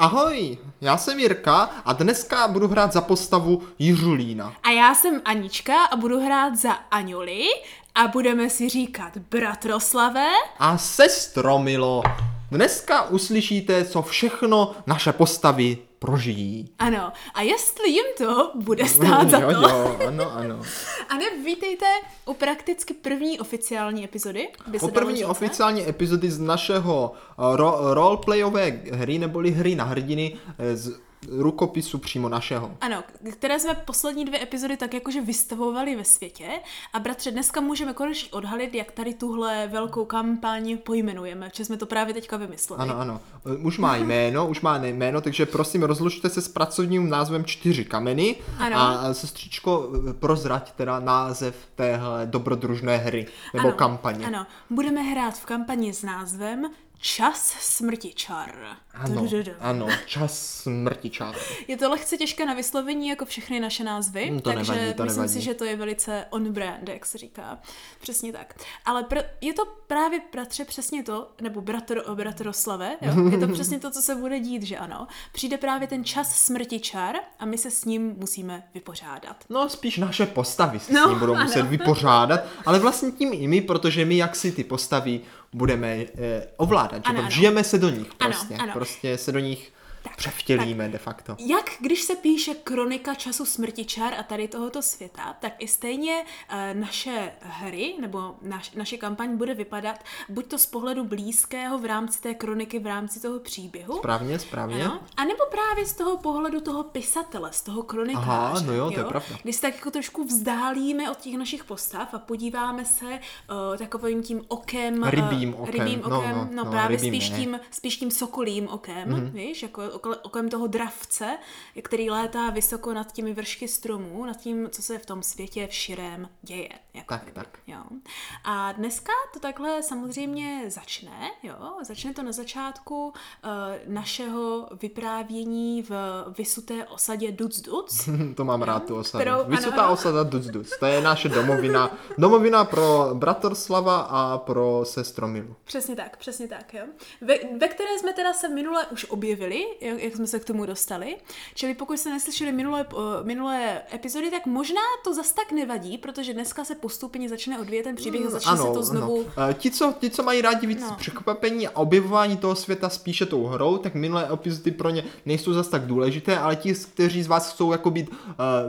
Ahoj, já jsem Jirka a dneska budu hrát za postavu Jiřulína. A já jsem Anička a budu hrát za Aňuli a budeme si říkat bratroslavé. A sestromilo, dneska uslyšíte, co všechno naše postavy prožijí. Ano, a jestli jim to bude stát za jo, to. jo, ano, ano. A ne, vítejte u prakticky první oficiální epizody. by se O první říct, oficiální epizody z našeho eh, ro- roleplayové hry neboli hry na hrdiny eh, z rukopisu přímo našeho. Ano, které jsme poslední dvě epizody tak jakože vystavovali ve světě. A bratře, dneska můžeme konečně odhalit, jak tady tuhle velkou kampaň pojmenujeme, protože jsme to právě teďka vymysleli. Ano, ano. Eh, Už má jméno, už má jméno, takže prosím rozlučte se s pracovním názvem Čtyři kameny Ano. a sestřičko eh, prozrať teda název téhle dobrodružné hry nebo ano, kampaně. Ano, budeme hrát v kampani s názvem Čas smrti čar. Ano, ano, čas smrti čáru. Je to lehce těžké na vyslovení, jako všechny naše názvy, Hmm, to takže nevadí, to myslím nevadí. si, že to je velice on brand, jak se říká. Přesně tak. Ale pr- je to právě, bratře, přesně to, nebo bratr, bratroslave, jo? je to přesně to, co se bude dít, že ano. Přijde právě ten čas smrti čar a my se s ním musíme vypořádat. No, spíš naše postavy se No, s tím budou ano. muset vypořádat, ale vlastně tím i my, protože my jak si ty postavy budeme eh, ovládat, že Ano, ano, ano. žijeme se do nich Ano, prostě, ano. prostě se do nich Tak, převtělíme de facto. Jak když se píše kronika času smrti čar a tady tohoto světa, tak i stejně eh, naše hry nebo naš, naše kampaň bude vypadat buď to z pohledu blízkého v rámci té kroniky, v rámci toho příběhu, Správně, správně. ano, a nebo právě z toho pohledu toho pisatele, z toho kronikáře. Aha, no jo, to je pravda. Když se tak jako trošku vzdálíme od těch našich postav a podíváme se uh, takovým tím okem, eh, Rybím okem, rybím no, okem, no, no, no, právě rybím spíš ne. tím, spíš tím sokolím okem, mm-hmm. víš, jako okem toho dravce, který létá vysoko nad těmi vršky stromů, nad tím, co se v tom světě v širém děje. Jako Tak, kdyby, tak. Jo. A dneska to takhle samozřejmě začne, jo, začne to na začátku uh, našeho vyprávění v vysuté osadě Duc Duc. to mám rád tu osadu. Kterou- Vysutá ano, ano. osada Duc Duc. To je naše domovina. Domovina pro Bratorslava a pro Sestromilu. Přesně tak, přesně tak, jo. Ve, ve které jsme teda se minule už objevili, jak, jak jsme se k tomu dostali. Čili pokud jste neslyšeli minulé, uh, minulé epizody, tak možná to zas tak nevadí, protože dneska se postupně začne odvíjet ten příběh a začne se to znovu... Ano. Eh, Ti, co, ti, co mají rádi víc No. překvapení a objevování toho světa spíše tou hrou, tak minulé epizody pro ně nejsou zas tak důležité, ale ti, kteří z vás chcou jako být uh,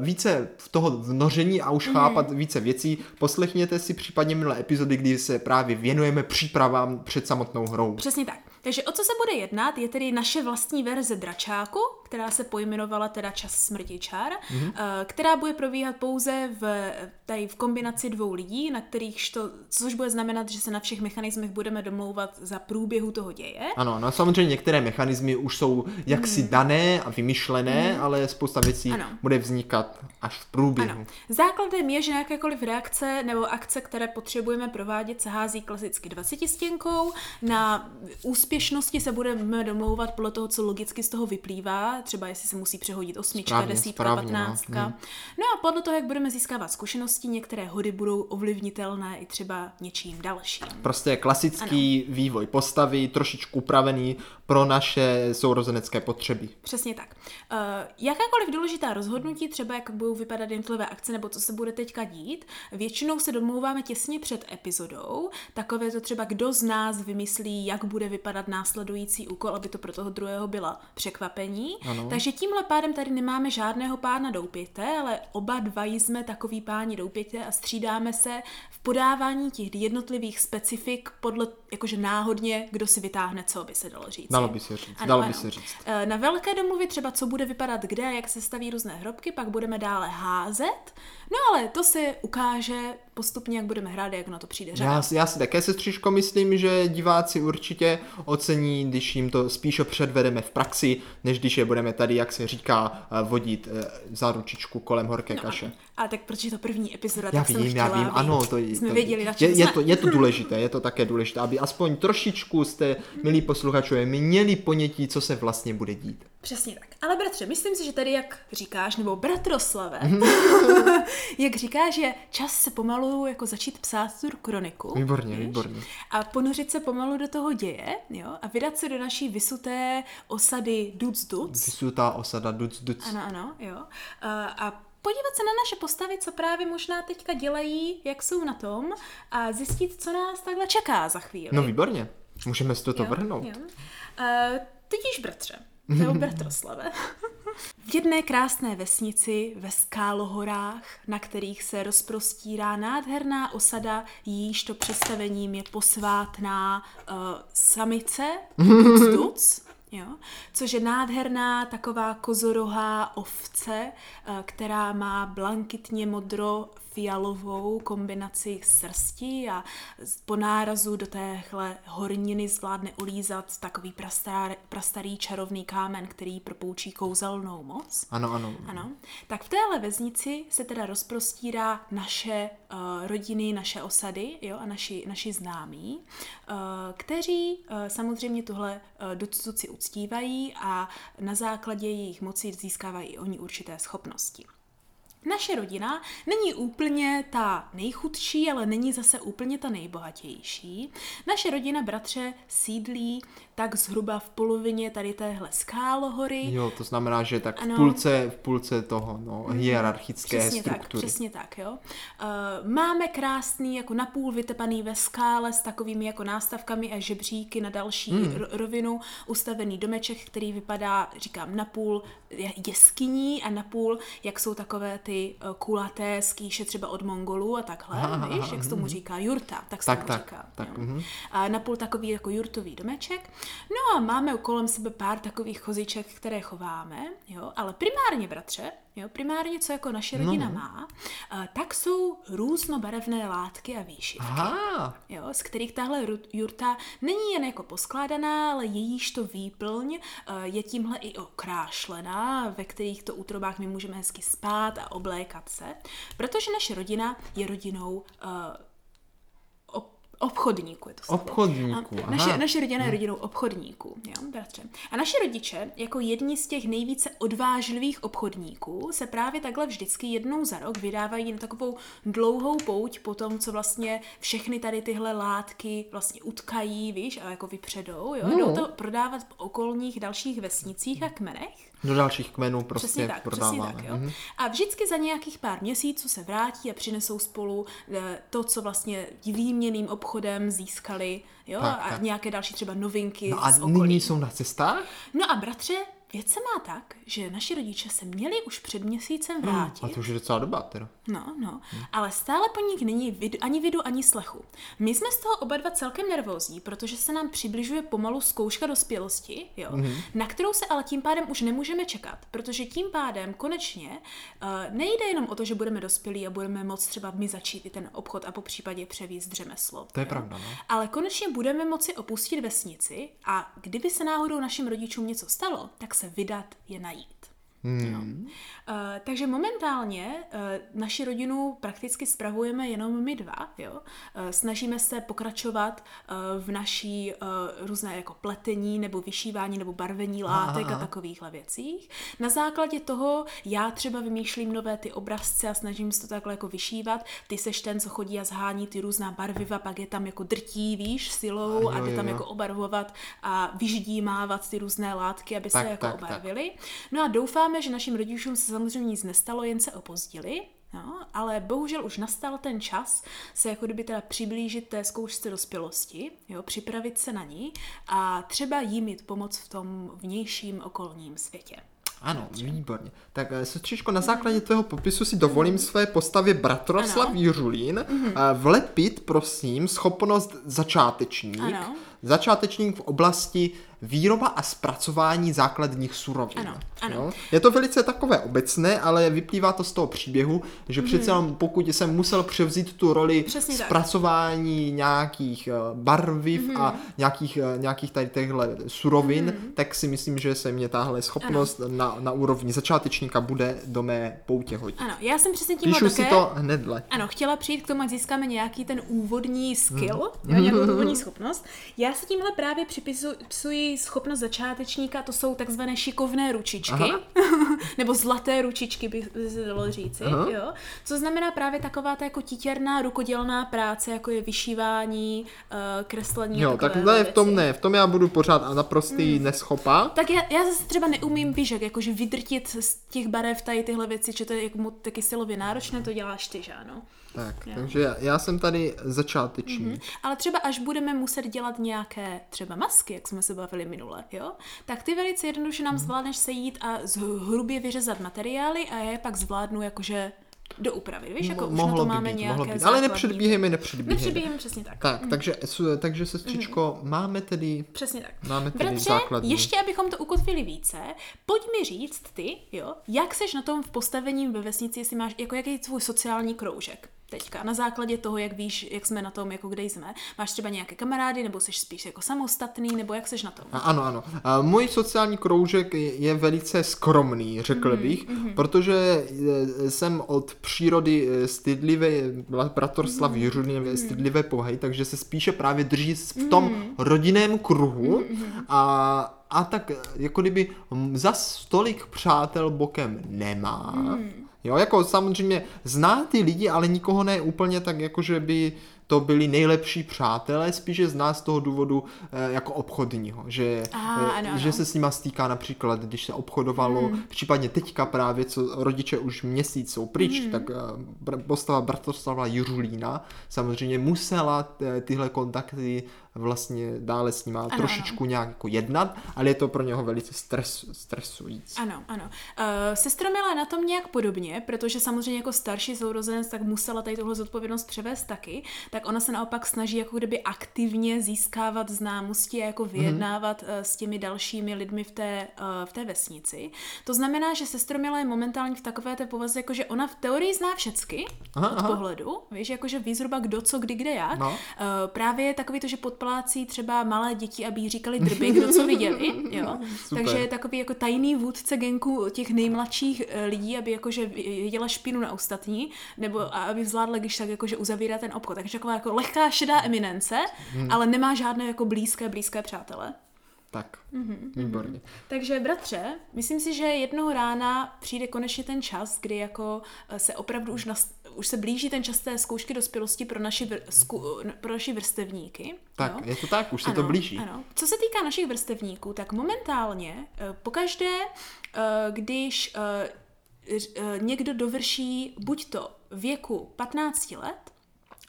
více v toho vnoření a už Mhm. chápat více věcí, poslechněte si případně minulé epizody, kdy se právě věnujeme přípravám před samotnou hrou. Přesně tak. Takže o co se bude jednat, je tedy naše vlastní verze dračáku, která se pojmenovala teda Čas smrti čar, mm-hmm. která bude probíhat pouze v, tady v kombinaci dvou lidí, na kterých to, což bude znamenat, že se na všech mechanismech budeme domlouvat za průběhu toho děje. Ano, no samozřejmě některé mechanismy už jsou jaksi dané a vymyšlené, ale spousta věcí. Ano. bude vznikat až v průběhu. Ano. Základem je, že na jakékoliv reakce nebo akce, které potřebujeme provádět, se hází klasicky 20 stěnkou. Na úspěšnosti se budeme domlouvat podle toho, co logicky z toho vyplývá, třeba jestli se musí přehodit osmička, Správně, desítka, správně, no. patnáctka. Hmm. No a podle toho, jak budeme získávat zkušenosti, některé hody budou ovlivnitelné i třeba něčím dalším. Prostě klasický ano. vývoj postavy, trošičku upravený pro naše sourozenecké potřeby. Přesně tak. Uh, jakákoliv důležitá rozhodnutí, třeba jak budou vypadat jednotlivé akce nebo co se bude teďka dít, většinou se domlouváme těsně před epizodou. Takové to třeba, kdo z nás vymyslí, jak bude vypadat následující úkol, aby to pro toho druhého byla překvapení. Ano. Takže tímhle pádem tady nemáme žádného pána doupěte, ale oba dva jsme takový páni doupěte a střídáme se v podávání těch jednotlivých specifik podle, jakože náhodně, kdo si vytáhne, co by se dalo říct. Dalo by se říct, dalo by se říct. Eh, Na velké domluvě třeba, co bude vypadat kde, jak se staví různé hrobky, pak budeme dále házet. No ale to se ukáže postupně, jak budeme hrát, jak na to přijde řada. Já, si- já si také, sestřičko, myslím, že diváci určitě ocení, když jim to spíše předvedeme v praxi, než když je budeme tady, jak se říká, eh, vodit eh, za ručičku kolem horké No, kaše. ano. A tak protože je to první epizoda, Já tak jsem vím, já chtěla, vím, aby ano, to, jsme to, věděli, na je, je, to, je to důležité, je to také důležité, aby aspoň trošičku jste, milí posluchačové, měli ponětí, co se vlastně bude dít. Přesně tak. Ale bratře, myslím si, že tady, jak říkáš, nebo bratroslave, jak říkáš, že čas se pomalu jako začít psát tu kroniku. Výborně, víš? výborně. A ponořit se pomalu do toho děje, jo, a vydat se do naší vysuté osady Duc Duc. Vysutá osada Duc Duc. Ano, ano, jo. A, a podívat se na naše postavy, co právě možná teďka dělají, jak jsou na tom a zjistit, co nás takhle čeká za chvíli. No výborně. Můžeme si toto Jo, vrhnout. jo. Uh, tudíž, bratře, nebo bratroslave, v jedné krásné vesnici ve Skálohorách, na kterých se rozprostírá nádherná osada, jíž to představením je posvátná uh, samice, duc, Jo? Což je nádherná taková kozorohá ovce, eh, která má blankitně modro fialovou kombinaci srsti a po nárazu do téhle horniny zvládne ulízat takový prastar, prastarý čarovný kámen, který propoučí kouzelnou moc. Ano, ano. Ano. Tak v téhle vesnici se teda rozprostírá naše uh, rodiny, naše osady jo, a naši, naši známí, uh, kteří uh, samozřejmě tuhle uh, doctuci uctívají a na základě jejich moci získávají i oni určité schopnosti. Naše rodina není úplně ta nejchudší, ale není zase úplně ta nejbohatější. Naše rodina, bratře, sídlí tak zhruba v polovině tady téhle skálohory. Jo, to znamená, že tak v půlce, v půlce toho, no, hierarchické Přesně tak, struktury. přesně tak, jo. Uh, máme krásný, jako napůl vytepaný ve skále s takovými jako nástavkami a žebříky na další Hmm. mm. rovinu ustavený domeček, který vypadá, říkám, napůl je- jeskyní a napůl, jak jsou takové ty uh, kulaté skýše třeba od Mongolů a takhle, Aha, víš, aha, jak se tomu říká, jurta, tak se Tak, tomu tak, říká. tak, jo. mhm. A napůl takový jako jurtový domeček. No a máme kolem sebe pár takových choziček, které chováme, jo, ale primárně, bratře, jo, primárně, co jako naše rodina No. má, a, tak jsou různobarevné látky a výšivky. Aha, Jo, z kterých tahle jurta není jen jako poskládaná, ale jejíž to výplň eh, je tímhle i okrášlená, ve kterých to útrobách my můžeme hezky spát a oblékat se, protože naše rodina je rodinou uh, obchodníků. Je to slovo. Obchodníků, A aha. Naše, naše rodina je rodinou obchodníků, jo, bratře. A naše rodiče, jako jedni z těch nejvíce odvážlivých obchodníků, se právě takhle vždycky jednou za rok vydávají na takovou dlouhou pouť po tom, co vlastně všechny tady tyhle látky vlastně utkají, víš, a jako vypředou, jo. No. Jdou to prodávat v okolních dalších vesnicích a kmenech. Do dalších kmenů prostě Přesně tak, prodáváme. přesně tak, jo. Mhm. A vždycky za nějakých pár měsíců se vrátí a přinesou spolu eh, to, co vlastně výměným obchodem získali, jo, Tak, a tak. nějaké další třeba novinky No a z okolí. nyní jsou na cestách? No a bratře, věc se má tak, že naši rodiče se měli už před měsícem vrátit. A to už je docela doba, teda. No, no, ale stále po nich není vid, ani vidu, ani slechu. My jsme z toho oba dva celkem nervózní, protože se nám přibližuje pomalu zkouška dospělosti, jo, mm-hmm. na kterou se ale tím pádem už nemůžeme čekat, protože tím pádem konečně uh, nejde jenom o to, že budeme dospělí a budeme moct třeba my začít i ten obchod a po případě převíst řemeslo. To je jo. pravda, no. Ale konečně budeme moci opustit vesnici a kdyby se náhodou našim rodičům něco stalo, tak se vydat je najít. Hmm. Uh, takže momentálně uh, naši rodinu prakticky spravujeme jenom my dva. Jo? Uh, snažíme se pokračovat uh, v naší uh, různé jako pletení nebo vyšívání nebo barvení látek Aha. a takovýchhle věcích. Na základě toho já třeba vymýšlím nové ty obrazce a snažím se to takhle jako vyšívat. Ty seš ten, co chodí a zhání ty různá barviva, pak je tam jako drtí, víš, silou A a jo, jde jo, tam jo. jako obarvovat a vyždímávat ty různé látky, aby Tak, se jako tak, tak. obarvily. No a doufáme, že našim rodičům se samozřejmě nic nestalo, jen se opozdili. No, ale bohužel už nastal ten čas se jako kdyby teda přiblížit té zkoušce dospělosti, jo, připravit se na ní a třeba jim mít pomoc v tom vnějším okolním světě. Ano, výborně. Tak eh, sestřičko, na základě tvého popisu si dovolím své postavě Bratroslav Ano. Jiřulín eh, vlepit, prosím, schopnost začátečník. Ano. Začátečník v oblasti výroba a zpracování základních surovin. Ano, ano. Jo? Je to velice takové obecné, ale vyplývá to z toho příběhu, že přece jenom pokud jsem musel převzít tu roli Mhm. Přesně tak. zpracování nějakých eh, barviv Mhm. a nějakých, eh, nějakých tady těchto surovin, tak si myslím, že se mě tahle schopnost na, na úrovni začátečníka bude do mé poutě hodit. Ano, já jsem přesně tím Píšu také... si to hnedle. Ano, chtěla přijít k tomu, ať získáme nějaký ten úvodní skill, Mhm. jo, nějakou úvodní schopnost. Já se tímhle právě připisuji schopnost začátečníka, to jsou takzvané šikovné ručičky, Aha. nebo zlaté ručičky by se dalo říci, Aha. jo. Co znamená právě taková ta jako titěrná rukodělná práce, jako je vyšívání, uh, kreslení Jo, tak ne, v tom ne, v tom já budu pořád a naprostý neschopa. Tak já, já zase třeba neumím bížek, jakože vydrtit z těch barev tady tyhle věci, že to je jako taky silově náročné, to děláš ty, že ano. Tak, Jo. takže já, já jsem tady začáteční. Mhm. Ale třeba až budeme muset dělat nějaké třeba masky, jak jsme se bavili minule, jo, tak ty velice jednoduše nám zvládneš sejít a zhrubě vyřezat materiály a já je pak zvládnu jakože do úpravy. Víš, jako Mo- už na to máme být, nějaké mohlo být. Ale nepředbíhejme, nepředbíhejme. Nepředbíhejme přesně tak. Tak, takže, su- takže sestřičko, máme tedy, Přesně tak. máme tedy Bratře, základní. ještě abychom to ukotvili více, pojď mi říct ty, jo, jak seš na tom v postavení ve vesnici, jestli máš, jako jaký je tvůj sociální kroužek teďka, na základě toho, jak víš, jak jsme na tom, jako kde jsme. Máš třeba nějaké kamarády, nebo jsi spíš jako samostatný, nebo jak seš na tom? Ano, ano. Můj sociální kroužek je velice skromný, řekl Mhm, bych, protože e, jsem od přírody e, stydlivé, bratorslav Mhm, Jiřuně stydlivé povahy, takže se spíše právě drží v tom Mhm. rodinném kruhu a a tak e, jako kdyby mm, zas tolik přátel bokem nemá. Mhm. Jo, jako samozřejmě zná ty lidi, ale nikoho ne úplně tak, jako že by to byli nejlepší přátelé, spíše zná z toho důvodu e, jako obchodního, že, Ah, e, ano, že ano. se s nima stýká například, když se obchodovalo, hmm. případně teďka právě, co rodiče už měsíc jsou pryč, hmm. tak e, postava Bratoslava Jiřulína samozřejmě musela e, tyhle kontakty vlastně dále s nima Ano, trošičku nějak jako jednat, ale je to pro něho velice stres, stresující. Ano, ano. Uh, sestra Mila je na tom nějak podobně, protože samozřejmě jako starší sourozenec tak musela tady tuhle zodpovědnost převést taky, tak ona se naopak snaží jako kdyby aktivně získávat známosti a jako vyjednávat mm-hmm. s těmi dalšími lidmi v té, uh, v té vesnici. To znamená, že sestra Mila je momentálně v takové té povaze, jako že ona v teorii zná všecky Aha, od aha. pohledu, víš, jakože ví zhruba kdo, co, kdy, kde, jak. No. Uh, právě je takový to, že podplácí třeba malé děti, aby jí říkali drby, kdo co viděli, jo. Super. Takže je takový jako tajný vůdce genku těch nejmladších eh, lidí, aby jakože viděla špínu na ostatní, nebo aby zvládla, když tak jakože uzavírá ten obchod. Takže taková jako lehká šedá eminence, Hmm. ale nemá žádné jako blízké, blízké přátele. Tak, Mhm, výborně. Takže bratře, myslím si, že jednoho rána přijde konečně ten čas, kdy jako eh, se opravdu už, nas, už se blíží ten čas té zkoušky dospělosti pro naši, vr, zku, pro naši vrstevníky. Tak, jo? je to tak, už se ano, to blíží. Ano. Co se týká našich vrstevníků, tak momentálně eh, pokaždé, eh, když eh, někdo dovrší buď to věku 15 let,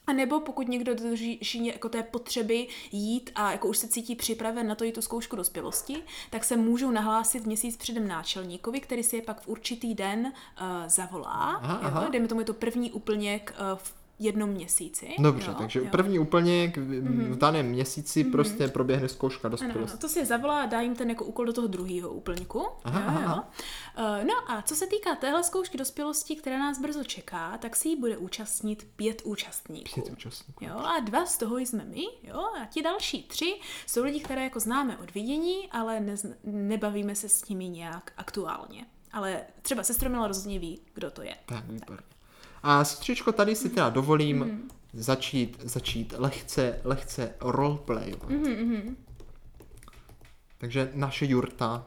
a nebo pokud někdo dodrží jako té potřeby jít a jako už se cítí připraven na to jít tu zkoušku dospělosti, tak se můžou nahlásit měsíc předem náčelníkovi, který si je pak v určitý den uh, zavolá. Aha, jo? aha. Dejme tomu je to první úplněk uh, v jednom měsíci. Dobře, jo? takže jo. První úplně v daném měsíci prostě proběhne zkouška Ano, ano, dospělosti. to si je zavolá a dá jim ten jako úkol do toho druhého úplňku. Aha, jo, aha, jo. Eh, No a co se týká téhle zkoušky dospělosti, která nás brzo čeká, tak si ji bude účastnit pět účastníků. Pět účastníků. Jo, a dva z toho jsme my, jo, a ti další tři jsou lidi, které jako známe od vidění, ale nezn- nebavíme se s nimi nějak aktuálně. Ale třeba sestra Mila rozhodně ví, kdo to je. Tak, výborně. A sestřičko, tady si teda dovolím Mhm. začít, začít lehce, lehce roleplayovat. Mhm, Takže naše jurta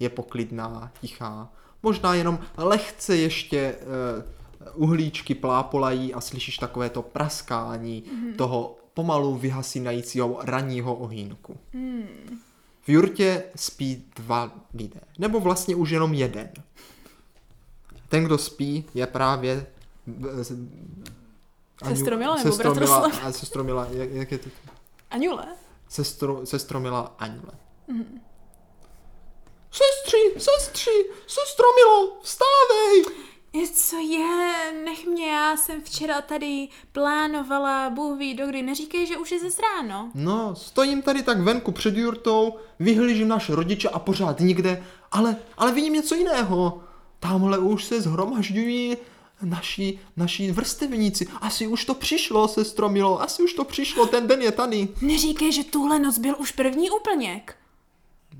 je poklidná, tichá. Možná jenom lehce ještě uh, uhlíčky plápolají a slyšíš takové to praskání Mhm. toho pomalu vyhasínajícího ranního ohýnku. Hmm. V jurtě spí dva lidé, nebo vlastně už jenom jeden. Ten, kdo spí, je právě Sestromila nebo Sestromila- a Sestromila, jak, jak je to? Aňule? Sestro, sestromila Aňule. Mhm. Sestři, sestři, sestromilo, vstávej! Je, co je? Nech mě, já jsem včera tady plánovala, Bůh ví dokdy, neříkej, že už je zase ráno. No, stojím tady tak venku před jurtou, vyhlížím naše rodiče a pořád nikde, ale, ale vidím něco jiného. Tamhle už se zhromažďují naši, naši vrstevníci. Asi už to přišlo, sestro Milo, asi už to přišlo, ten den je tady. Neříkej, že tuhle noc byl už první úplněk.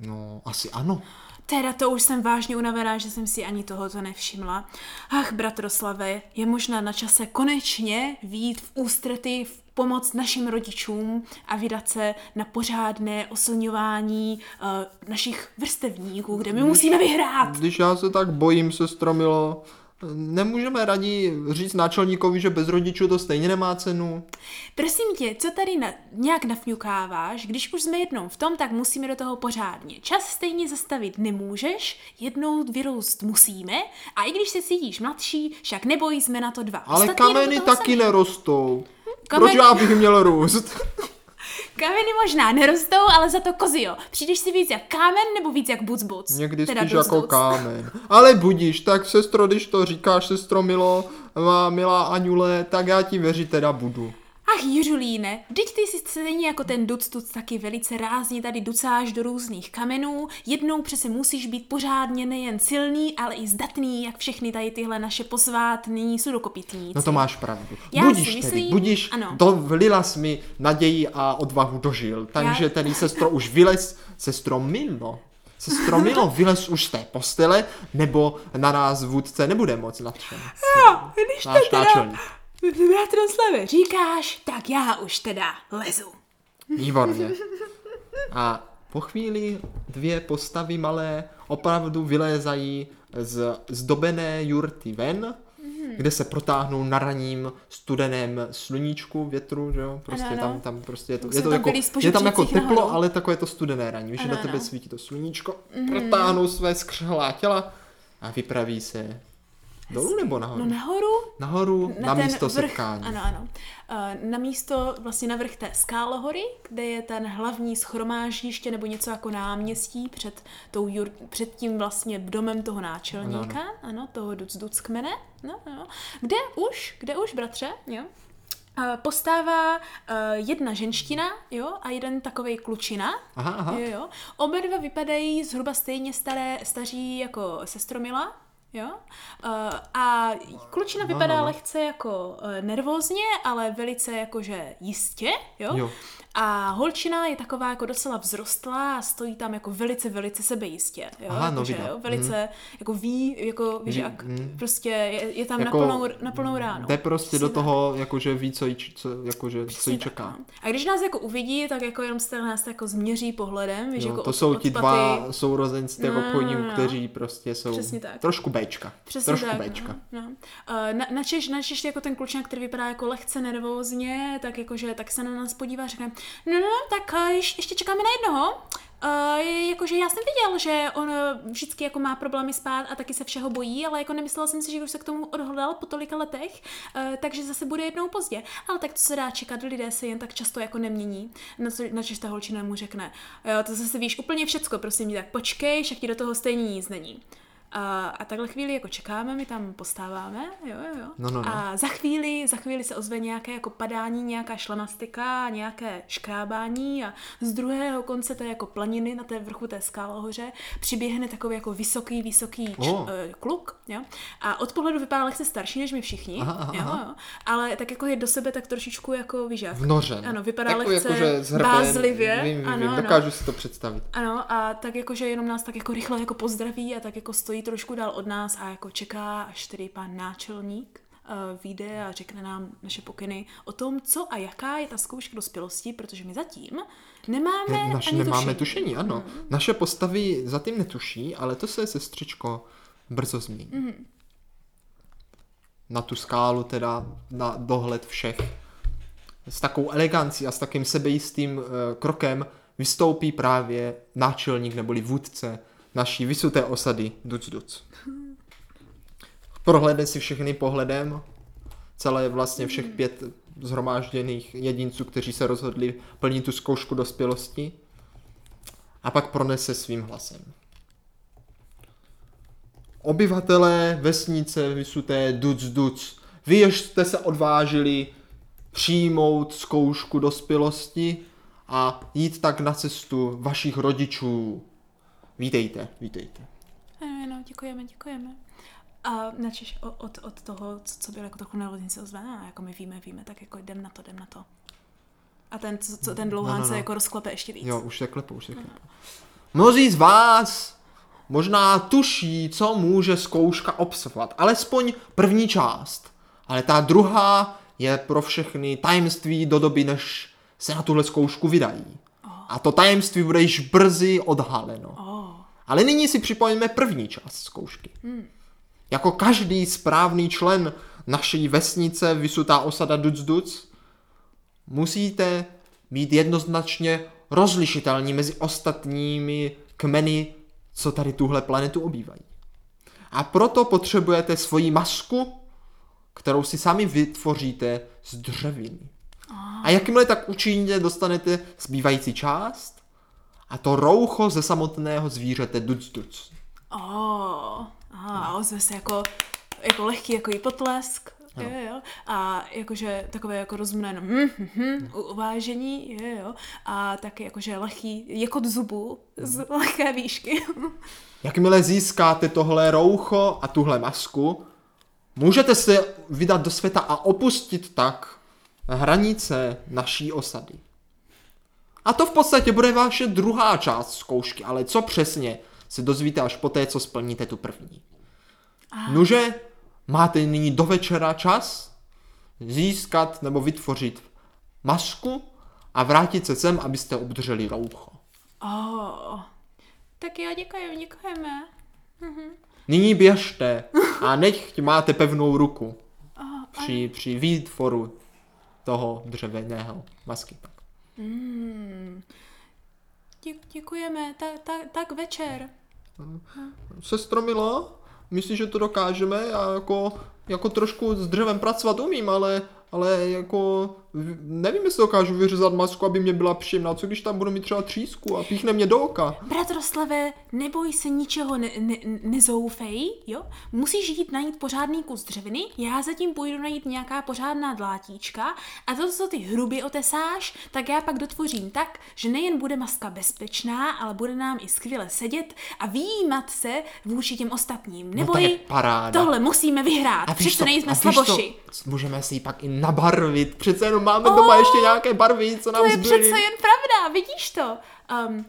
No, asi ano. Teda to už jsem vážně unavená, že jsem si ani tohoto nevšimla. Ach, bratroslave, je možná na čase konečně výjít v ústrety v pomoc našim rodičům a vydat se na pořádné oslňování uh, našich vrstevníků, kde my musíme vyhrát. Když já se tak bojím, sestro Milo, nemůžeme radí říct náčelníkovi, že bez rodičů to stejně nemá cenu. Prosím tě, co tady na, nějak nafňukáváš? Když už jsme jednou v tom, tak musíme do toho pořádně. Čas stejně zastavit nemůžeš, jednou vyrůst musíme a i když se cítíš mladší, však nebojí jsme na to dva. Ale Ostatní kameny taky sami. nerostou. Kameny- Proč já bych měl růst? Kameny možná nerostou, ale za to kozy jo. Přijdeš si víc jak kámen nebo víc jak buc buc? Někdy Teda spíš duc jako duc. kámen. Ale budíš, tak sestro, když to říkáš, sestro Milo, má milá Aňule, tak já ti věřit teda budu. Ach Jiřulíne, vždyť ty si stejně jako ten duc tuc taky velice rázně tady ducáš do různých kamenů. Jednou přece musíš být pořádně nejen silný, ale i zdatný, jak všechny tady tyhle naše posvátní sudokopitníci. No to máš pravdu. Já budíš si tedy, myslím- budíš, ano. dovlila jsi mi naději a odvahu dožil. Takže Já- tedy sestro už vylez, sestro Milo, sestro Milo, vylez už z té postele, nebo na nás vůdce nebude moc nadšen. No, když to teda. Bratroslave, říkáš, tak já už teda lezu. Výborně. A po chvíli dvě postavy malé opravdu vylézají z zdobené jurty ven, kde se protáhnou na raním studeném sluníčku větru, že jo? Prostě Ano, ano. tam, tam prostě je to, je to, tam jako, je tam jako teplo, nahoru. ale takové to studené raní. Víš, že Ano, na tebe ano. svítí to sluníčko, protáhnou své skřhlá těla a vypraví se dolů nebo nahoru? No nahoru, nahoru, na, ten místo vrch, setkání. Ano, ano. Uh, na místo, vlastně na vrch té skálohory, kde je ten hlavní schromáždiště nebo něco jako náměstí před, tou jur, před tím vlastně domem toho náčelníka, ano, ano toho Duc Duc kmene, no, no. Kde už, kde už, bratře, jo? Uh, postává uh, jedna ženština, jo, a jeden takovej klučina. Aha, aha. Jo, jo. Oba dva vypadají zhruba stejně staré, staří jako sestromila, jo. Uh, a klučina No, vypadá no, no. lehce jako uh, nervózně, ale velice jakože jistě, jo. Jo. A holčina je taková jako docela vzrostlá a stojí tam jako velice, velice sebejistě, jo. Aha, no, vidno. jo, velice jako ví, jako víš Ví, jak, mm. prostě je, je tam Jako na, plnou, na plnou ránu. Jde prostě Přesně do tak. toho, jakože ví, co jí, co, jakože, co jí Přesně tak, čeká. no. A když nás jako uvidí, tak jako jenom se nás jako změří pohledem, víš, Jo, jako to od, jsou ti dva sourozenci těch No, no, obchodníků, no. kteří prostě jsou Přesně tak. trošku Bčka. Přesně trošku tak, Bčka. No, no. Uh, Na, načež, načež jako ten klučina, který vypadá jako lehce nervózně, tak jakože tak se na nás podívá a řekne, no, no, no tak uh, ješ, ještě čekáme na jednoho. Uh, jakože já jsem viděl, že on vždycky jako má problémy spát a taky se všeho bojí, ale jako nemyslela jsem si, že už se k tomu odhodlal po tolika letech, uh, takže zase bude jednou pozdě. Ale tak to se dá čekat, lidé se jen tak často jako nemění. Na co, načež ta holčina mu řekne, jo, to zase víš úplně všecko, prosím tě, tak počkej, však ti do toho stejně nic není. A, a takhle chvíli jako čekáme, my tam postáváme, jo, jo, jo. No, no, no. A za chvíli, za chvíli se ozve nějaké jako padání, nějaká šlamastika, nějaké škrábání a z druhého konce té jako planiny na té vrchu té skálohoře přiběhne takový jako vysoký, vysoký č, Oh. kluk, jo. A od pohledu vypadá lehce starší než my všichni, Aha, aha, jo, jo. Ale tak jako je do sebe tak trošičku jako, víš jak. Vnořen. Ano, vypadá Takový lehce zhrben, bázlivě. Vím, vím, ano, vím, ano. dokážu si to představit. Ano, a tak jakože jenom nás tak jako rychle jako pozdraví a tak jako stojí trošku dál od nás a jako čeká, až tedy pan náčelník uh, vyjde a řekne nám naše pokyny o tom, co a jaká je ta zkouška dospělosti, protože my zatím nemáme Ne, naše ani nemáme tušení. tušení, ano. Mhm. Naše postavy zatím netuší, ale to se, sestřičko, brzo změní. Mhm. Na tu skálu teda, na dohled všech. S takovou elegancí a s takým sebejistým uh, krokem vystoupí právě náčelník neboli vůdce naší vysuté osady Duc Duc. Prohlédne si všechny pohledem, celé vlastně všech pět zhromážděných jedinců, kteří se rozhodli plnit tu zkoušku dospělosti a pak pronese svým hlasem. Obyvatelé vesnice vysuté Duc Duc, vy jste se odvážili přijmout zkoušku dospělosti a jít tak na cestu vašich rodičů. Vítejte, vítejte. Ano, ano, děkujeme, děkujeme. A načež o- od, od toho, co, co bylo jako trochu nervózní, se ozve, a jako my víme, víme, tak jako jdem na to, jdem na to. A ten, co, co ten dlouhán No, no, se no. jako rozklepe ještě víc. Jo, už se klepu, už se klepu. Mnozí z vás možná tuší, co může zkouška obsahovat. Alespoň první část. Ale ta druhá je pro všechny tajemství do doby, než se na tuhle zkoušku vydají. A to tajemství bude již brzy odhaleno. Oh. Ale nyní si připojíme první část zkoušky. Jako každý správný člen naší vesnice Vysutá osada Duc Duc, musíte být jednoznačně rozlišitelní mezi ostatními kmeny, co tady tuhle planetu obývají. A proto potřebujete svoji masku, kterou si sami vytvoříte z dřeviny. A jakmile tak učiníte, dostanete zbývající část a to roucho ze samotného zvířete Duc Duc. Oh. Aha, a ozve se jako, jako lehký jako i potlesk. Jo, jo. A jakože takové jako rozumné no, hm, hm, hm, u- uvážení, jo, jo. A taky jakože lehký, jako od zubu, z lehké výšky. Jakmile získáte tohle roucho a tuhle masku, můžete se vydat do světa a opustit tak hranice naší osady. A to v podstatě bude vaše druhá část zkoušky, ale co přesně se dozvíte až poté, co splníte tu první. Nuže, máte nyní do večera čas získat nebo vytvořit masku a vrátit se sem, abyste obdrželi roucho. Oh. Tak jo, děkujeme, děkujeme. Nyní běžte a nechť máte pevnou ruku při, při výtvoru toho dřevěného masky. Dě, děkujeme, tak, tak, tak večer. Sestro Mila, myslíš, že to dokážeme? Já jako, jako trošku s dřevem pracovat umím, ale, ale jako nevím, jestli dokážu vyřezat masku, aby mě byla příjemná. Co když tam budu mít třeba třísku a píchne mě do oka? Bratroslave, neboj se ničeho, ne, ne, nezoufej, jo? Musíš jít najít pořádný kus dřeviny, já zatím půjdu najít nějaká pořádná dlátíčka a to, co ty hrubě otesáš, tak já pak dotvořím tak, že nejen bude maska bezpečná, ale bude nám i skvěle sedět a výjímat se vůči těm ostatním. tak Neboj, je paráda. tohle musíme vyhrát, víš přece nejsme a slaboši. co, můžeme si ji pak i nabarvit. Přece jenom máme doma ještě nějaké barvy, co nám To je zbyly. přece jen pravda, vidíš to. Um,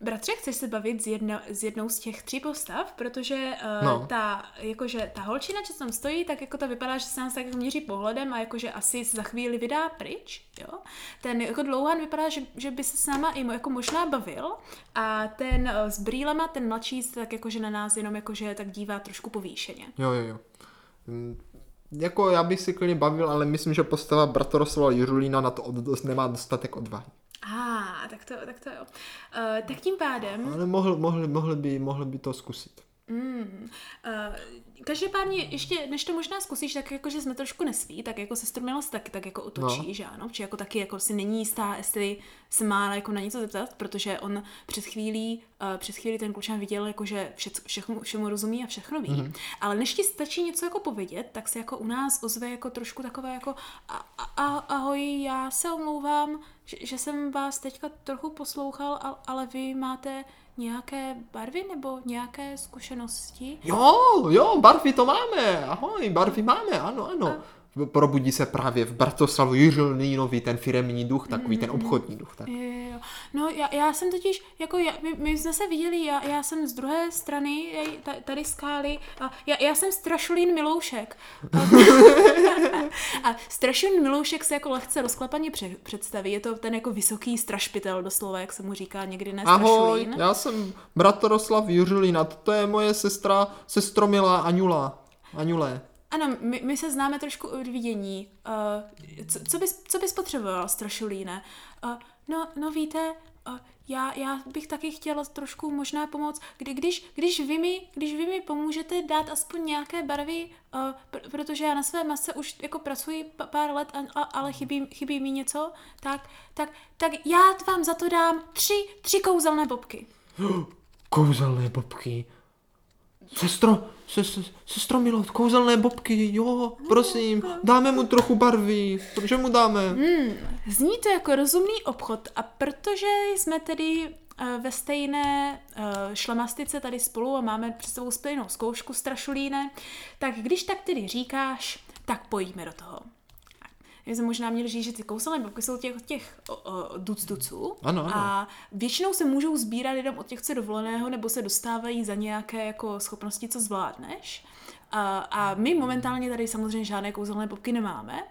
bratře, chceš se bavit s, jedno, s jednou z těch tří postav, protože uh, No. ta, jakože, ta holčina, co tam stojí, tak jako to vypadá, že se nás tak měří pohledem a jakože asi se za chvíli vydá pryč, jo. Ten jako dlouhan vypadá, že, že by se s náma i jako možná bavil a ten uh, s brýlema, ten mladší se tak jakože na nás jenom jakože tak dívá trošku povýšeně. Jo, jo, jo. Jako já bych si klidně bavil, ale myslím, že postava Bratroslava Jiřulína na to od, dost nemá dostatek odvahy. A, ah, tak to, tak to jo. Uh, tak tím pádem... Ale mohl, mohl, mohl, by, mohl by to zkusit. Mm. Uh, každopádně, ještě než to možná zkusíš, tak jako, že jsme trošku nesví, tak jako se Milos taky tak jako otočí, No. že ano, či jako taky jako si není jistá, jestli se má jako na něco zeptat, protože on před chvílí, uh, před chvílí ten klučán viděl, jako, že vše, všechno, všemu rozumí a všechno ví, mm-hmm. ale než ti stačí něco jako povědět, tak se jako u nás ozve jako trošku takové jako a, a, ahoj, já se omlouvám, že, že jsem vás teďka trochu poslouchal, al, ale vy máte nějaké barvy nebo nějaké zkušenosti? Jo, jo, barvy to máme, ahoj, barvy máme, ano, ano. Probudí se právě v Bartoslavu Jiřulínovi ten firemní duch, takový ten obchodní duch. Tak. Jo. No já, já jsem totiž, jako já, my, my jsme se viděli, já, já jsem z druhé strany tady skály a já, já jsem Strašulín Miloušek. A, Strašulín Miloušek se jako lehce rozklapaně pře, představí, je to ten jako vysoký strašpitel doslova, jak se mu říká někdy ne Ahoj, já jsem Bratroslav Jiřulín a to je moje sestra, sestromilá Aňula. Aňulé. Ano, my, my se známe trošku od vidění. Uh, co, co, bys, co bys potřeboval, Strašulíne? Uh, no, no víte, uh, já, já bych taky chtěla trošku možná pomoct, kdy, když, když, vy mi, když vy mi pomůžete dát aspoň nějaké barvy, uh, pr- protože já na své masce už jako pracuji p- pár let, a, a, ale chybí, chybí mi něco, tak, tak, tak já vám za to dám tři, tři kouzelné bobky. Kouzelné bobky. Sestro, se, se, sestro Milo, kouzelné bobky, jo, prosím, dáme mu trochu barvy, že mu dáme? Hmm, zní to jako rozumný obchod a protože jsme tedy eh, ve stejné uh, šlamastice tady spolu a máme před sebou stejnou zkoušku strašulíne, tak když tak tedy říkáš, tak pojďme do toho. My jsme možná měli říct, že ty kouzelné bobky jsou těch, těch o, o, ducduců Ano, ano. a většinou se můžou sbírat jenom od těch, co dovoleného, nebo se dostávají za nějaké jako schopnosti, co zvládneš. A, a my momentálně tady samozřejmě žádné kouzelné bobky nemáme,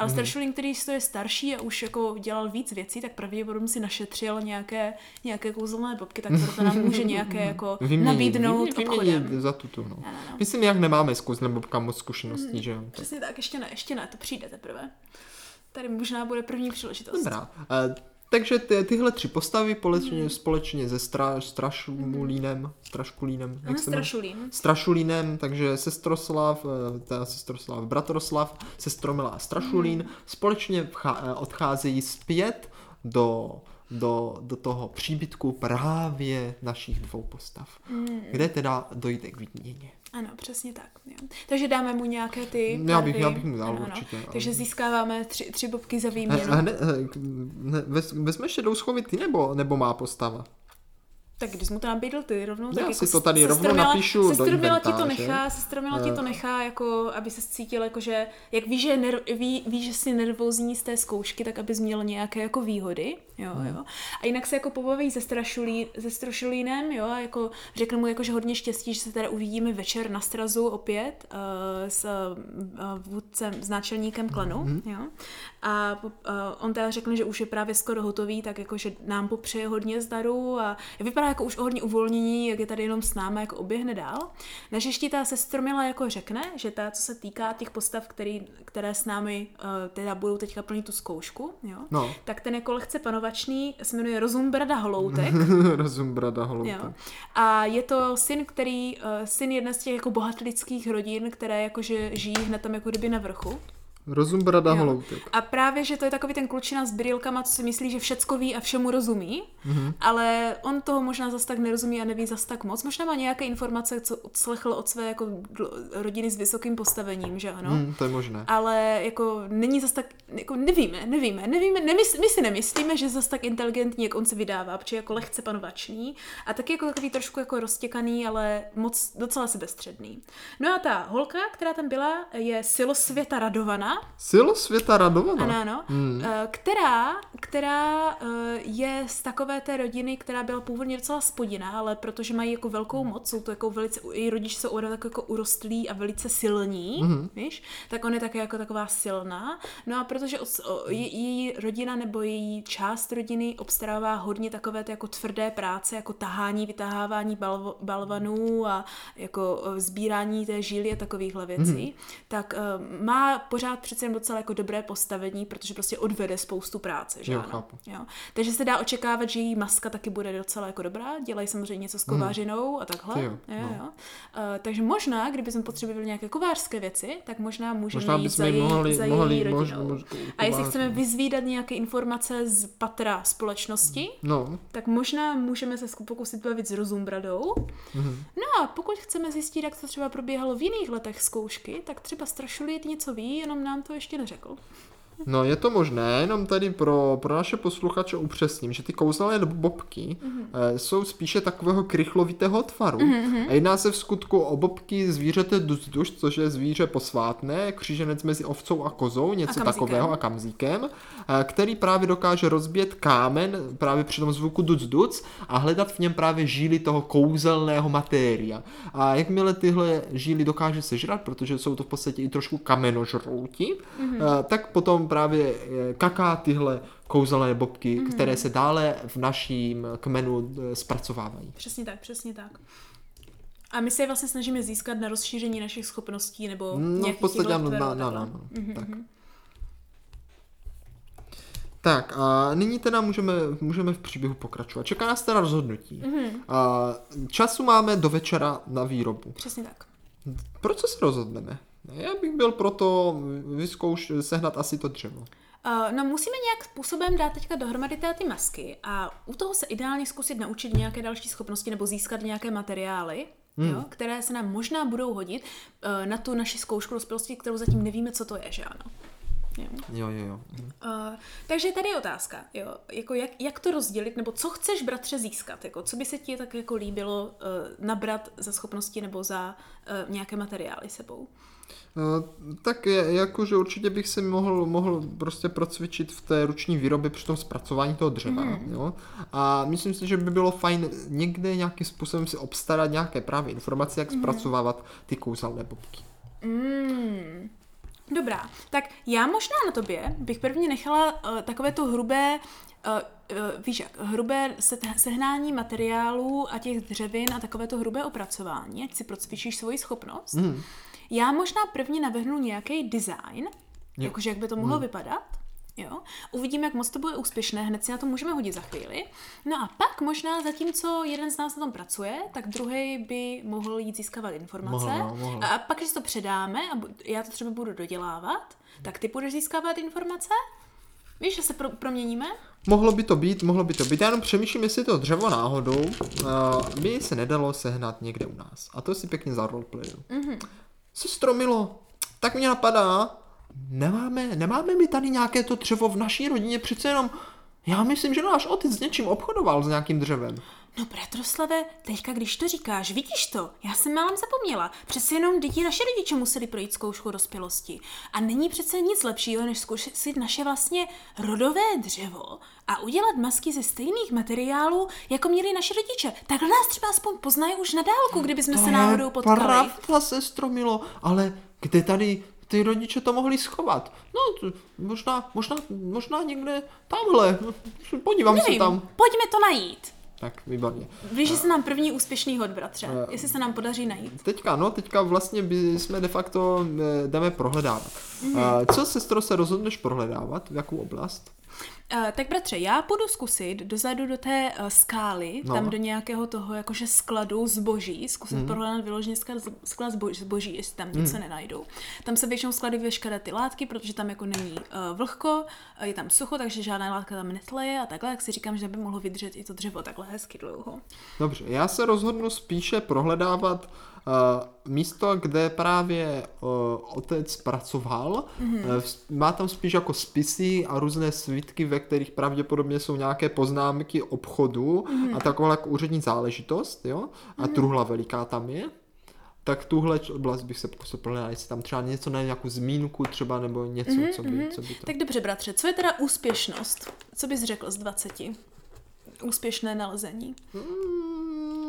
ale mm. Staršulín, který je starší a už jako dělal víc věcí, tak pravděpodobně si našetřil nějaké, nějaké kouzelné bobky, tak proto nám může nějaké jako nabídnout vyměnit obchodem. za tuto, no. Ano, no. Myslím, jak nemáme s kouzlem bobka moc zkušeností, že jo. Přesně tak, ještě ne, ještě ne, to přijde teprve. Tady možná bude první příležitost. Dobrá. Eh, takže ty, tyhle tři postavy společně, společně se stra, Strašulínem, Straškulínem, jak Ano, se? Strašulín. Strašulínem, takže Sestroslav, eh, teda Sestroslav, Bratroslav, Sestromila a Strašulín společně vchá, eh, odcházejí zpět do, do, do toho příbytku právě našich dvou postav, kde teda dojde k výměně. Ano, přesně tak. Jo. Takže dáme mu nějaké ty Já bych- já bych mu dal Ano, ano. určitě, ale- Takže získáváme tři, tři bobky za Eh, výměnu. eh, ne, eh, ne, vez, vezmeš šedou schovy ty nebo, nebo má postava? Tak když mu to nabídl ty rovnou, Já tak jako si to tady rovnou napíšu do sestromila ti to inventáře. nechá, sestromila ti to nechá, jako, aby se cítil, jako, že jak víš, že, ner, ví, ví, že jsi nervózní z té zkoušky, tak abys měl nějaké jako výhody, jo, Hmm. jo. A jinak se jako pobaví se, strašulí, se strašulínem, jo, a jako řekne mu jako, že hodně štěstí, že se teda uvidíme večer na strazu opět uh, s uh, vůdcem, s náčelníkem klanu, Mhm. jo. A uh, on teda řekne, že už je právě skoro hotový, tak jako, že nám popřeje hodně zdaru a vypadá jako už hodně uvolnění, jak je tady jenom s námi, jako oběhne dál. Naštěstí ta sestromila jako řekne, že ta, co se týká těch postav, který, které s námi uh, teda budou teďka plnit tu zkoušku, jo, No. tak ten jako lehce panovačný se jmenuje Rozum Brada Holoutek. Rozum brada holoutek. Jo. A je to syn, který, uh, syn jedné z těch jako bohatlických rodin, které jakože žijí hned tam jako kdyby na vrchu. Rozum brada holoutek. A právě, že to je takový ten klučina s brýlkama, co si myslí, že všecko ví a všemu rozumí, Mhm. mm-hmm. ale on toho možná zas tak nerozumí a neví zas tak moc. Možná má nějaké informace, co odslechl od své jako rodiny s vysokým postavením, že ano? Hmm, to je možné. Ale jako není zas tak, jako nevíme, nevíme, nevíme, nemysl, my si nemyslíme, že je zas tak inteligentní, jak on se vydává, protože jako lehce panovačný a taky jako takový trošku jako roztěkaný, ale moc docela sebestředný. No a ta holka, která tam byla, je Silosvěta Radovana, Silo světa radovaná. ano, ano, hmm. která, která eh, je z takové té rodiny, která byla původně docela spodina, ale protože mají jako velkou moc, jsou to jako velice, její rodiče jsou tak jako urostlí a velice silní, hmm. víš, tak on je také jako taková silná. No a protože její rodina nebo její část rodiny obstarává hodně takové ty jako tvrdé práce, jako tahání, vytahávání balvo, balvanů a jako eh, sbírání té žíly a takovýchhle věcí, hmm. tak má pořád přece jen docela jako dobré postavení, protože prostě odvede spoustu práce, že Jo, ano? chápu. Jo. Takže se dá očekávat, že její maska taky bude docela jako dobrá, dělají samozřejmě něco s kovářinou a takhle. Ty jo, jo, no. jo. Uh, takže možná, kdyby jsme potřebovali nějaké kovářské věci, tak možná můžeme Možná jít za jí její, mohli- za mohli- její mož- rodinou. mož- a jestli chceme vyzvídat nějaké informace z patra společnosti, No, tak možná můžeme se pokusit bavit s Rozumbradou. Mhm. No a pokud chceme zjistit, jak to třeba probíhalo v jiných letech zkoušky, tak třeba Strašulít něco ví, jenom nám to ještě neřekl. No je to možné, jenom tady pro, pro naše posluchače upřesním, že ty kouzelné bobky Mhm. eh, jsou spíše takového krychlovitého tvaru. A jedná se v skutku o bobky zvířete dužduš, což je zvíře posvátné, kříženec mezi ovcou a kozou, něco kamzíkem. takového a kamzíkem, eh, který právě dokáže rozbít kámen právě při tom zvuku duc duc a hledat v něm právě žíly toho kouzelného matéria. A jakmile tyhle žíly dokáže sežrat, protože jsou to v podstatě i trošku kamenožrouti, mm-hmm. tak potom právě eh, kaká tyhle kouzelné bobky, mm-hmm. které se dále v naším kmenu eh, zpracovávají. Přesně tak, přesně tak. A my se je vlastně snažíme získat na rozšíření našich schopností nebo No, v podstatě ano, tvarů no, a no, takhle. no, no. Tak. Tak a nyní teda můžeme, můžeme v příběhu pokračovat. Čeká nás teda rozhodnutí. Mm-hmm. A času máme do večera na výrobu. Přesně tak. Pro co se rozhodneme? Já bych byl proto vyzkouš sehnat asi to dřevo. Uh, no musíme nějak způsobem dát teďka dohromady té ty masky a u toho se ideálně zkusit naučit nějaké další schopnosti nebo získat nějaké materiály, hmm. jo, které se nám možná budou hodit uh, na tu naši zkoušku dospělosti, kterou zatím nevíme, co to je, že ano. Jo. Jo, jo, jo. Uh, takže tady je otázka, jo, jako jak, jak to rozdělit, nebo co chceš bratře získat, jako co by se ti tak jako líbilo uh, nabrat za schopnosti nebo za uh, nějaké materiály sebou. Uh, tak je, jakože určitě bych si mohl, mohl prostě procvičit v té ruční výrobě při tom zpracování toho dřeva, mm. jo. A myslím si, že by bylo fajn někde nějakým způsobem si obstarat nějaké právě informace, jak mm. zpracovávat ty kouzelné bobky. Mm. Dobrá, tak já možná na tobě bych prvně nechala uh, takové to hrubé, uh, uh, víš jak, hrubé sehnání materiálů a těch dřevin a takové to hrubé opracování, ať si procvičíš svoji schopnost. Mm. Já možná prvně navrhnu nějaký design, jakože jak by to mohlo mm. vypadat. Jo? Uvidíme, jak moc to bude úspěšné, hned si na to můžeme hodit za chvíli. No a pak možná zatímco jeden z nás na tom pracuje, tak druhý by mohl jít získávat informace. Mohl, no, mohl. A pak, když to předáme a já to třeba budu dodělávat, tak ty budeš získávat informace? Víš, že se pro, proměníme? Mohlo by to být, mohlo by to být. Já jenom přemýšlím, jestli to dřevo náhodou uh, by se nedalo sehnat někde u nás. A to si pěkně zaroleplayu. Mm-hmm. Sestro Milo, tak mě napadá, nemáme, nemáme mi tady nějaké to dřevo v naší rodině, přece jenom, já myslím, že náš otec s něčím obchodoval s nějakým dřevem. No bratroslave, teďka když to říkáš, vidíš to, já jsem málem zapomněla. Přece jenom děti naše rodiče museli projít zkoušku dospělosti. A není přece nic lepšího, než zkoušet naše vlastně rodové dřevo a udělat masky ze stejných materiálů, jako měli naše rodiče. Takhle nás třeba aspoň poznají už na dálku, kdyby jsme to se náhodou potkali. pravda, sestro Milo, ale kde tady ty rodiče to mohli schovat. No, možná, možná, možná někde tamhle. Podívám Nevím, se tam. Pojďme to najít. Tak, výborně. Víš, že se nám první úspěšný hod, bratře. Uh, jestli se nám podaří najít. Teďka, no, teďka vlastně by jsme de facto eh, jdeme prohledávat. Mm-hmm. Uh, co, sestro, se rozhodneš prohledávat? V jakou oblast? Uh, tak bratře, já půjdu zkusit dozadu do té uh, skály, no. tam do nějakého toho jakože skladu zboží, zkusit mm. prohledat vyloženě sklad, sklad zboží, jestli tam něco mm. nenajdou. Tam se většinou skladují veškeré ty látky, protože tam jako není uh, vlhko, uh, je tam sucho, takže žádná látka tam netleje a takhle, jak si říkám, že by mohlo vydržet i to dřevo takhle hezky dlouho. Dobře, já se rozhodnu spíše prohledávat Uh, místo, kde právě uh, otec pracoval, mm-hmm. má tam spíš jako spisy a různé svitky, ve kterých pravděpodobně jsou nějaké poznámky obchodu mm-hmm. a taková jako úřední záležitost, jo? A mm-hmm. truhla veliká tam je. Tak tuhle oblast bych se pokusil prohledat, jestli tam třeba něco na nějakou zmínku třeba nebo něco, mm-hmm, co, by, mm-hmm. co by to... Tak dobře, bratře, co je teda úspěšnost? Co bys řekl z 20? Úspěšné nalezení. Mm,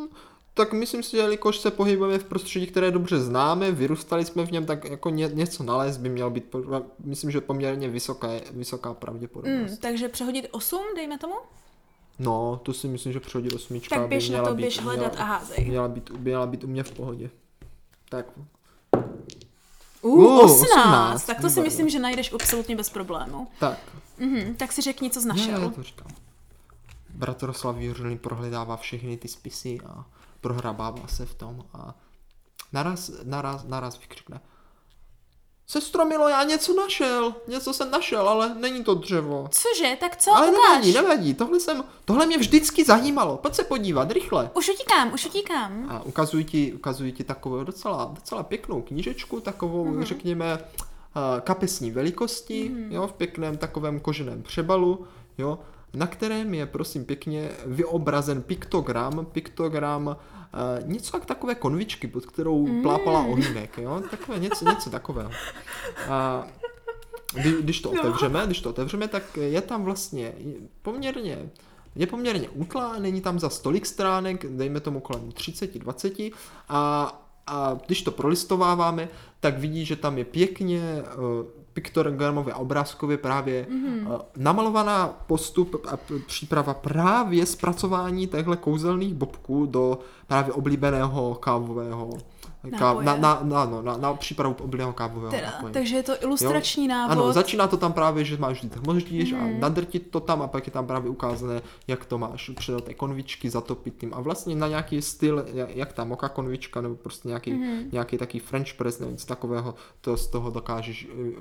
tak myslím si, že jelikož se pohybujeme v prostředí, které dobře známe, vyrůstali jsme v něm, tak jako ně, něco nalézt by měl být, myslím, že poměrně vysoká, vysoká pravděpodobnost. Mm, takže přehodit 8, dejme tomu? No, to si myslím, že přehodit osmička tak běž by měla na to, být, běž hledat měla, a házej. Měla být, měla být u mě v pohodě. Tak. Uh, uh 18. 18. Tak to si myslím, že najdeš absolutně bez problému. Tak. Mhm, tak si řekni, co jsi našel. Ne, to říkám. Bratroslav Juřilný prohledává všechny ty spisy a prohrabává se v tom a naraz, naraz, naraz vykřikne. Sestro Milo, já něco našel, něco jsem našel, ale není to dřevo. Cože, tak co, Ale ukáž. nevadí, nevadí, tohle, jsem, tohle mě vždycky zajímalo, pojď se podívat, rychle. Už utíkám, už utíkám. A ukazuji ti, ukazuji ti takovou docela, docela pěknou knížečku, takovou, mm-hmm. řekněme, kapesní velikosti, mm-hmm. jo, v pěkném takovém koženém přebalu, jo, na kterém je prosím pěkně vyobrazen piktogram, piktogram uh, něco jak takové konvičky, pod kterou mm. plápala ohýnek, jo? Takové něco, něco takového. Uh, kdy, když to no. otevřeme, když to otevřeme, tak je tam vlastně poměrně je poměrně útlá, není tam za stolik stránek, dejme tomu kolem 30-20 a, a když to prolistováváme, tak vidí, že tam je pěkně uh, piktogramově a obrázkově právě mm-hmm. namalovaná postup a příprava právě zpracování těchto kouzelných bobků do právě oblíbeného kávového Na, na, na, no, na, na přípravu oblíbeného kávového teda, nápoje. Takže je to ilustrační jo? návod. Ano, začíná to tam právě, že máš vždyť hmoždíš hmm. a nadrtit to tam a pak je tam právě ukázané, jak to máš přidat té konvičky, zatopit tím a vlastně na nějaký styl, jak ta moka konvička nebo prostě nějaký, hmm. nějaký taký French press nebo něco takového, to z toho dokážeš eh,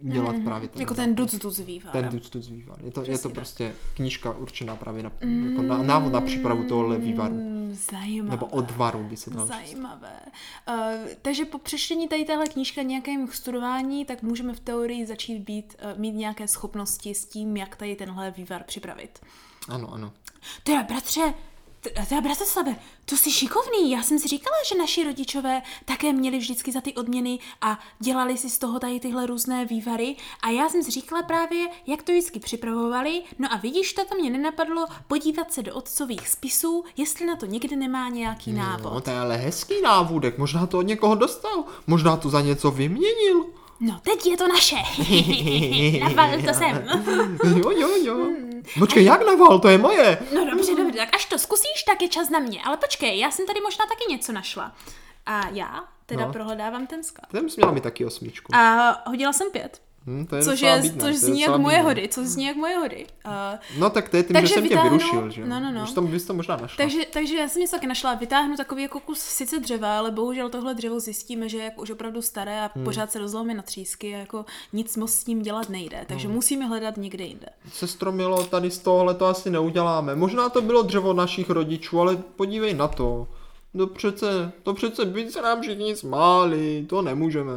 dělat hmm. právě ten. Jako ten duc duc vývar. Ten duc duc vývar. Je to, je to prostě knížka určená právě na, hmm. jako na návod na přípravu tohohle vývaru. Zajímavé. Nebo odvaru by se dalo Zajímavé. Uh, takže po přečtení tady téhle knížky a nějakém studování, tak můžeme v teorii začít být, uh, mít nějaké schopnosti s tím, jak tady tenhle vývar připravit. Ano, ano. Teda, bratře, teda, Bratislave, to jsi šikovný. Já jsem si říkala, že naši rodičové také měli vždycky za ty odměny a dělali si z toho tady tyhle různé vývary. A já jsem si říkala právě, jak to vždycky připravovali. No a vidíš, to mě nenapadlo podívat se do otcových spisů, jestli na to někdy nemá nějaký návod. No, to je ale hezký návůdek. Možná to od někoho dostal. Možná to za něco vyměnil. No, teď je to naše. Naval to sem. jo, jo, jo. Počkej, jak naval? To je moje. No dobře, dobře, tak až to zkusíš, tak je čas na mě. Ale počkej, já jsem tady možná taky něco našla. A já teda No. prohledávám ten sklad. Ten jsi měla mi taky osmičku. A hodila jsem pět. Hm, to je Což, je, bídné, což zní jak moje hody, což zní jak moje hody. Uh, No tak to je tím, Takže že jsem tě vytáhnu- vyrušil, že jo? no, no, no. Už to, bys to možná našla. takže, takže já jsem něco taky našla. Vytáhnu takový jako kus sice dřeva, ale bohužel tohle dřevo zjistíme, že je jako už opravdu staré a Hmm. pořád se rozlomí na třísky a jako nic moc s ním dělat nejde. Takže Hmm. musíme hledat někde jinde. Sestro Milo, tady z tohohle to asi neuděláme. Možná to bylo dřevo našich rodičů, ale podívej na to. To přece, to přece by se nám všichni smáli, to nemůžeme.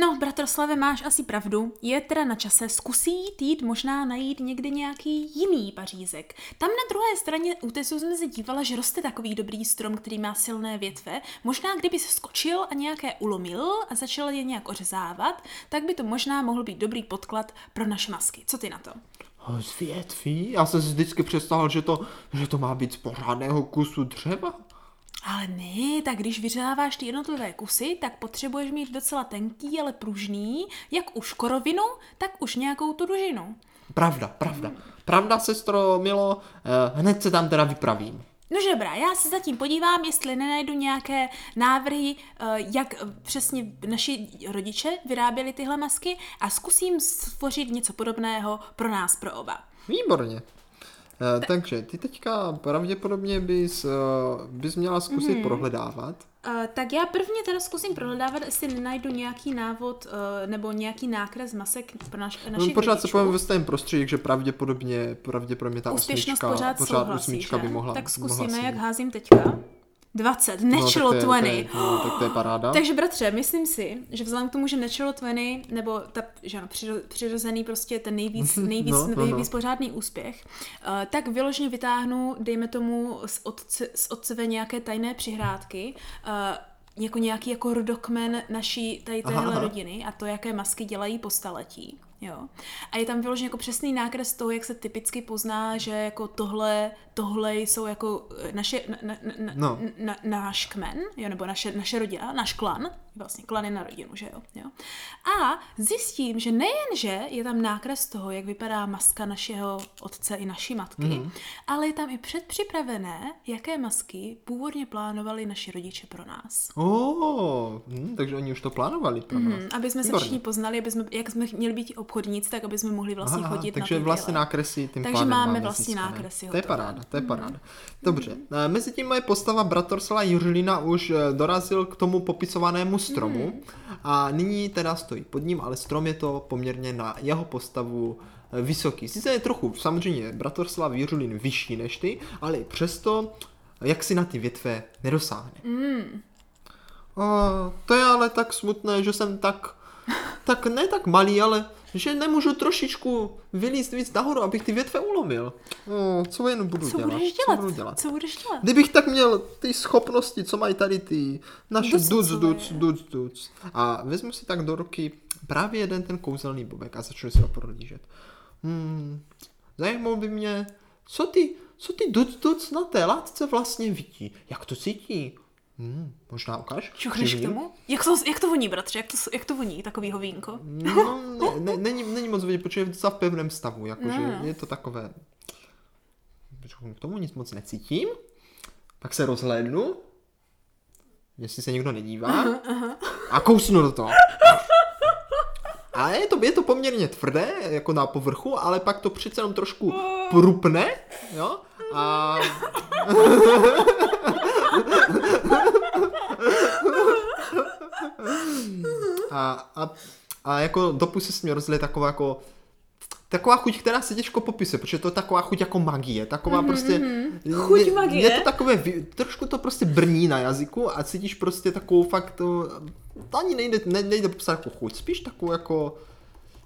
No, bratroslave, máš asi pravdu. Je teda na čase zkusít jít možná najít někde nějaký jiný pařízek. Tam na druhé straně útesu jsme se dívala, že roste takový dobrý strom, který má silné větve. Možná kdyby se skočil a nějaké ulomil a začal je nějak ořezávat, tak by to možná mohl být dobrý podklad pro naše masky. Co ty na to? Z větví? Já jsem si vždycky představil, že to, že to má být z pořádného kusu dřeva. Ale ne, tak když vyřezáváš ty jednotlivé kusy, tak potřebuješ mít docela tenký, ale pružný, jak už korovinu, tak už nějakou tu dužinu. Pravda, pravda. Pravda, sestro Milo, eh, hned se tam teda vypravím. No dobrá, já se zatím podívám, jestli nenajdu nějaké návrhy, eh, jak přesně naši rodiče vyráběli tyhle masky a zkusím stvořit něco podobného pro nás, pro oba. Výborně. Eh, takže ty teďka pravděpodobně bys, eh, bys měla zkusit Mhm. prohledávat. Uh, tak já prvně teda zkusím prohledávat, jestli nenajdu nějaký návod uh, nebo nějaký nákres masek pro naš, No, našich pořád se povím ve stejném prostředí, že pravděpodobně, pravděpodobně ta Úspěšnost osmička, pořád, pořád souhlasí, osmička že? by mohla Tak zkusíme, mohla jak házím teďka. 20, No, tak natural to je- to 20. je- No, tak to je paráda. Takže bratře, myslím si, že vzhledem k tomu, že Natural 20, nebo ta, že ano, přiro, přirozený prostě ten nejvíc, nejvíc, No, no, no, no. nejvíc pořádný úspěch, uh, tak vyloženě vytáhnu, dejme tomu, z, otce, z otceve nějaké tajné přihrádky, uh, jako nějaký jako rodokmen naší tady Aha, téhle aha. rodiny a to, jaké masky dělají po staletí. Jo. A je tam vyložený jako přesný nákres toho, jak se typicky pozná, že jako tohle, tohle jsou jako eh, naše, na, na, na, No. na, náš kmen, jo, nebo naše, naše rodina, náš klan, vlastně klan je na rodinu, že jo, jo. A zjistím, že nejenže je tam nákres toho, jak vypadá maska našeho otce i naší matky, Mhm. mm. ale je tam i předpřipravené, jaké masky původně plánovali naši rodiče pro nás. Oh, hm, takže oni už to plánovali pro nás. Hmm, aby jsme se Výborně. všichni poznali, aby jsme, jak jsme měli být obchodníci, tak aby jsme mohli vlastně Aha, chodit takže na ty vlastně nákresy tím Takže máme vlastně získané. nákresy To je paráda, to je paráda. Dobře, eh, mezi tím moje postava Bratorsla Juřilina už eh, dorazil k tomu popisovanému stromu a nyní teda stojí pod ním, ale strom je to poměrně na jeho postavu eh, vysoký. Sice je trochu, samozřejmě, Bratorslav Juřilin vyšší než ty, ale i přesto, jak si na ty větve nedosáhne. Mm. O, to je ale tak smutné, že jsem tak, tak ne tak malý, ale že nemůžu trošičku vylízt víc nahoru, abych ty větve ulomil. O, co jen budu Co dělat? budeš Co dělat? budu dělat? Co budeš dělat? Kdybych tak měl ty schopnosti, co mají tady ty naše duc, duc, duc, duc. A vezmu si tak do ruky právě jeden ten kouzelný bobek a začnu si ho prohlížet. Hmm, zajímalo by mě, co ty, co ty duc, duc na té látce vlastně vidí? Jak to cítí? Hmm, možná ukáž? Čuchneš k tomu? Jak to, jak to voní, bratře? Jak to, jak to voní, takovýho vínko? No, ne, ne, není, není moc vidět, protože je docela v pevném stavu, jakože No. je to takové... K tomu nic moc necítím, pak se rozhlédnu, jestli se někdo nedívá a kousnu do toho. A je to, je to poměrně tvrdé, jako na povrchu, ale pak to přece jenom trošku prupne, jo? A... a, a, a jako do pusy se mi rozlije taková jako taková chuť, která se těžko popisuje, protože to je taková chuť jako magie, taková mm-hmm, prostě... Chuť je, magie? Je to takové, trošku to prostě brní na jazyku a cítíš prostě takovou fakt, to, to ani nejde, ne, nejde popsat jako chuť, spíš takovou jako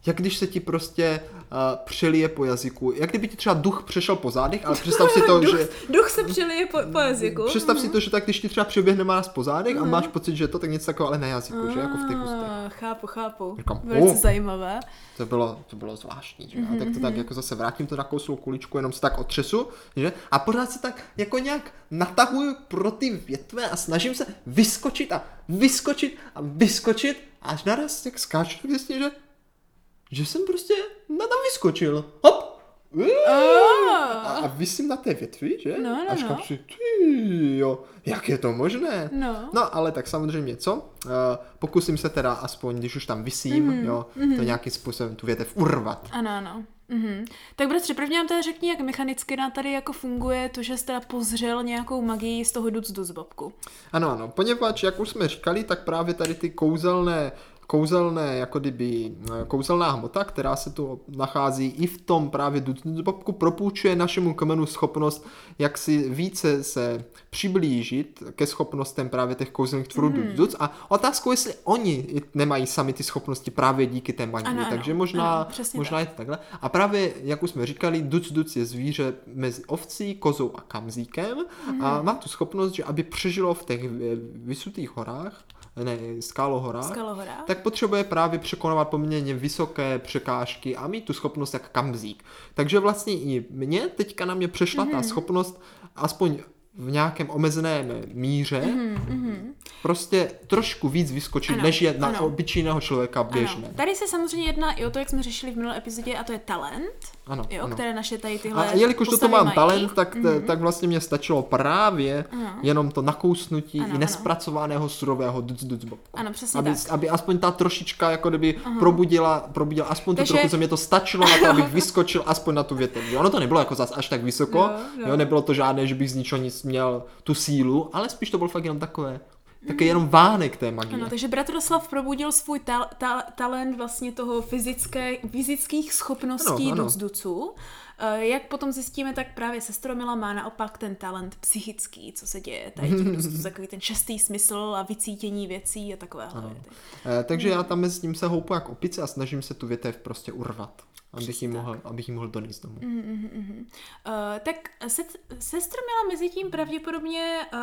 jak když se ti prostě uh, přelije po jazyku, jak kdyby ti třeba duch přešel po zádech, ale představ si to, duch, že... duch se přilije po, po jazyku. Představ si to, že tak když ti třeba přeběhne nás po zádech a máš pocit, že je to tak něco takového, ale na jazyku, že jako v těch ústech. Ah, chápu, chápu. Říkám, Velice oh. zajímavé. To bylo, to bylo zvláštní, že? A tak to tak jako zase vrátím to na kousou kuličku, jenom se tak otřesu, že? A pořád se tak jako nějak natahuju pro ty větve a snažím se vyskočit a vyskočit a vyskočit, až naraz jak skáču, tak zjistím, že, že jsem prostě na tam vyskočil. Hop! A, a vysím na té větvi, že? No, no, a říkám no. si, ty jo, jak je to možné? No. No, ale tak samozřejmě co? Uh, pokusím se teda aspoň, když už tam vysím, Mhm, mm-hmm. jo, mm-hmm. to nějakým způsobem tu větev urvat. Ano, ano. Mhm. Tak bratře, prvně nám teda řekni, jak mechanicky na tady jako funguje to, že jsi teda pozřel nějakou magii z toho duc duc bobku. Ano, ano, poněvadž, jak už jsme říkali, tak právě tady ty kouzelné kouzelné, jako kdyby eh, kouzelná hmota, která se tu nachází i v tom právě Dutzbobku, propůjčuje našemu kmenu schopnost, jak si více se přiblížit ke schopnostem právě těch kouzelných tvorů mm. Duc. A otázkou, jestli oni nemají sami ty schopnosti právě díky té magii. Ano, ano, Takže možná, ano, možná je to takhle. A právě, jak už jsme říkali, Duc Duc je zvíře mezi ovcí, kozou a kamzíkem Mhm. a má tu schopnost, že aby přežilo v těch vysutých horách, ne, skálohorách, Skalohora. tak potřebuje právě překonovat poměrně vysoké překážky a mít tu schopnost jak kamzík. Takže vlastně i mě teďka na mě přešla mm-hmm. ta schopnost aspoň v nějakém omezeném míře mm-hmm. prostě trošku víc vyskočit, Ano, než je na ano. obyčejného člověka běžné. Ano. Tady se samozřejmě jedná i o to, jak jsme řešili v minulé epizodě, a to je talent, Ano, jo, ano. které naše tady tyhle A jelikož toto mám mají. talent, tak, mm-hmm. tak vlastně mě stačilo právě Ano. jenom to nakousnutí Ano, i ano. nespracovaného surového duc duc bobku. Ano, přesně aby, tak. aby aspoň ta trošička jako kdyby probudila, probudila aspoň Takže- tu trochu, co mě to stačilo na to, abych vyskočil aspoň na tu větev. Jo, Ono to nebylo jako zas až tak vysoko, No, no. jo, nebylo to žádné, že bych z ničeho nic měl tu sílu, ale spíš to bylo fakt jenom takové, také jenom vánek té magie. Ano, takže Bratroslav probudil svůj ta- ta- talent vlastně toho fyzické, fyzických schopností Ano, ano. duc duců. Eh, Jak potom zjistíme, tak právě sestromila má naopak ten talent psychický, co se děje. Tady těch duc duců, takový ten šestý smysl a vycítění věcí a věci. Eh, takže já tam mezi tím se houpu jak opice a snažím se tu větev prostě urvat, abych ji mohl, abych ji mohl donést domů. Uh, tak se, sestromila mezi tím pravděpodobně uh,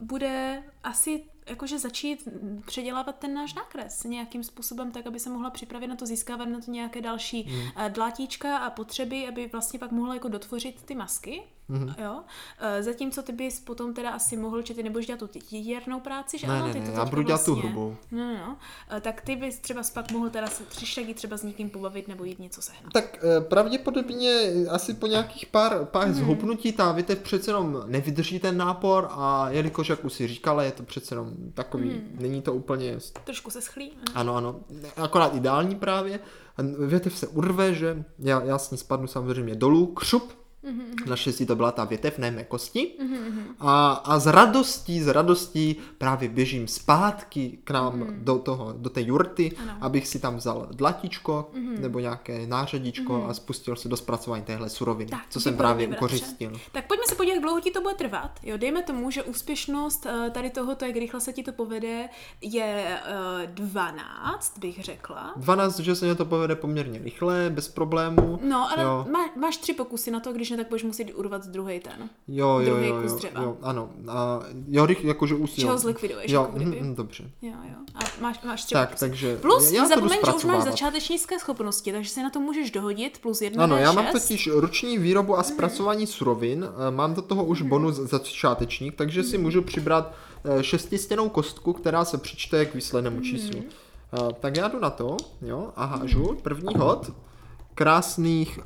bude asi jakože začít předělávat ten náš nákres nějakým způsobem, tak aby se mohla připravit na to, získávat na to nějaké další Hmm. mm. dlátíčka a potřeby, aby vlastně pak mohla jako dotvořit ty masky. Mhm. Mm. Jo? Uh, zatímco ty bys potom teda asi mohl, že ty nebudeš dělat tu titěrnou práci, že Ne, ano, ne, ty ne, to já teďka budu dělat tu vlastně, hrubou. No, no, no. Uh, tak ty bys třeba pak mohl teda se tři třeba s někým pobavit nebo jít něco sehnat. Tak eh, pravděpodobně asi po nějakých pár, pár Mhm. zhoupnutí ta větev přece jenom nevydrží ten nápor a jelikož, jak už si říkala, je to přece jenom takový, Mhm. není to úplně, Trošku se schlí. ano, ano, akorát ideální právě. Větev se urve, že já, já s ní spadnu samozřejmě dolů, křup, Mhm, Naštěstí to byla ta větev, mé kosti. A, a s radostí, s radostí právě běžím zpátky k nám do, toho, do té jurty. Ano. Abych si tam vzal dlatičko nebo nějaké nářadíčko a spustil se do zpracování téhle suroviny, Tak, co jsem právě ukořistil. Tak pojďme se podívat, jak dlouho ti to bude trvat. Jo, dejme tomu, že úspěšnost eh, tady tohoto, jak rychle se ti to povede, je eh, 12, bych řekla. 12, že se mě to povede poměrně rychle, bez problémů. No, ale Jo. má, máš tři pokusy na to, když ne, tak budeš muset urvat druhý ten. Jo, jo, druhý jo, kus jo, dřeva. jo, ano. A, jo, rych, jakože už Čeho jo. zlikviduješ, Jo, jako kdyby. mm, mm, dobře. Jo, jo. A máš, máš tři Tak, pokusy. takže Plus, já nezapomeň, že už máš začátečnické schopnosti, takže si na to můžeš dohodit plus jedna Ano, já D6. mám totiž ruční výrobu a zpracování surovin, eh, mám do toho už bonus za začátečník, takže si můžu přibrat eh, šestistěnou kostku, která se přičte k výslednému číslu. Eh, Tak já jdu na to, jo, a hážu první hod, krásných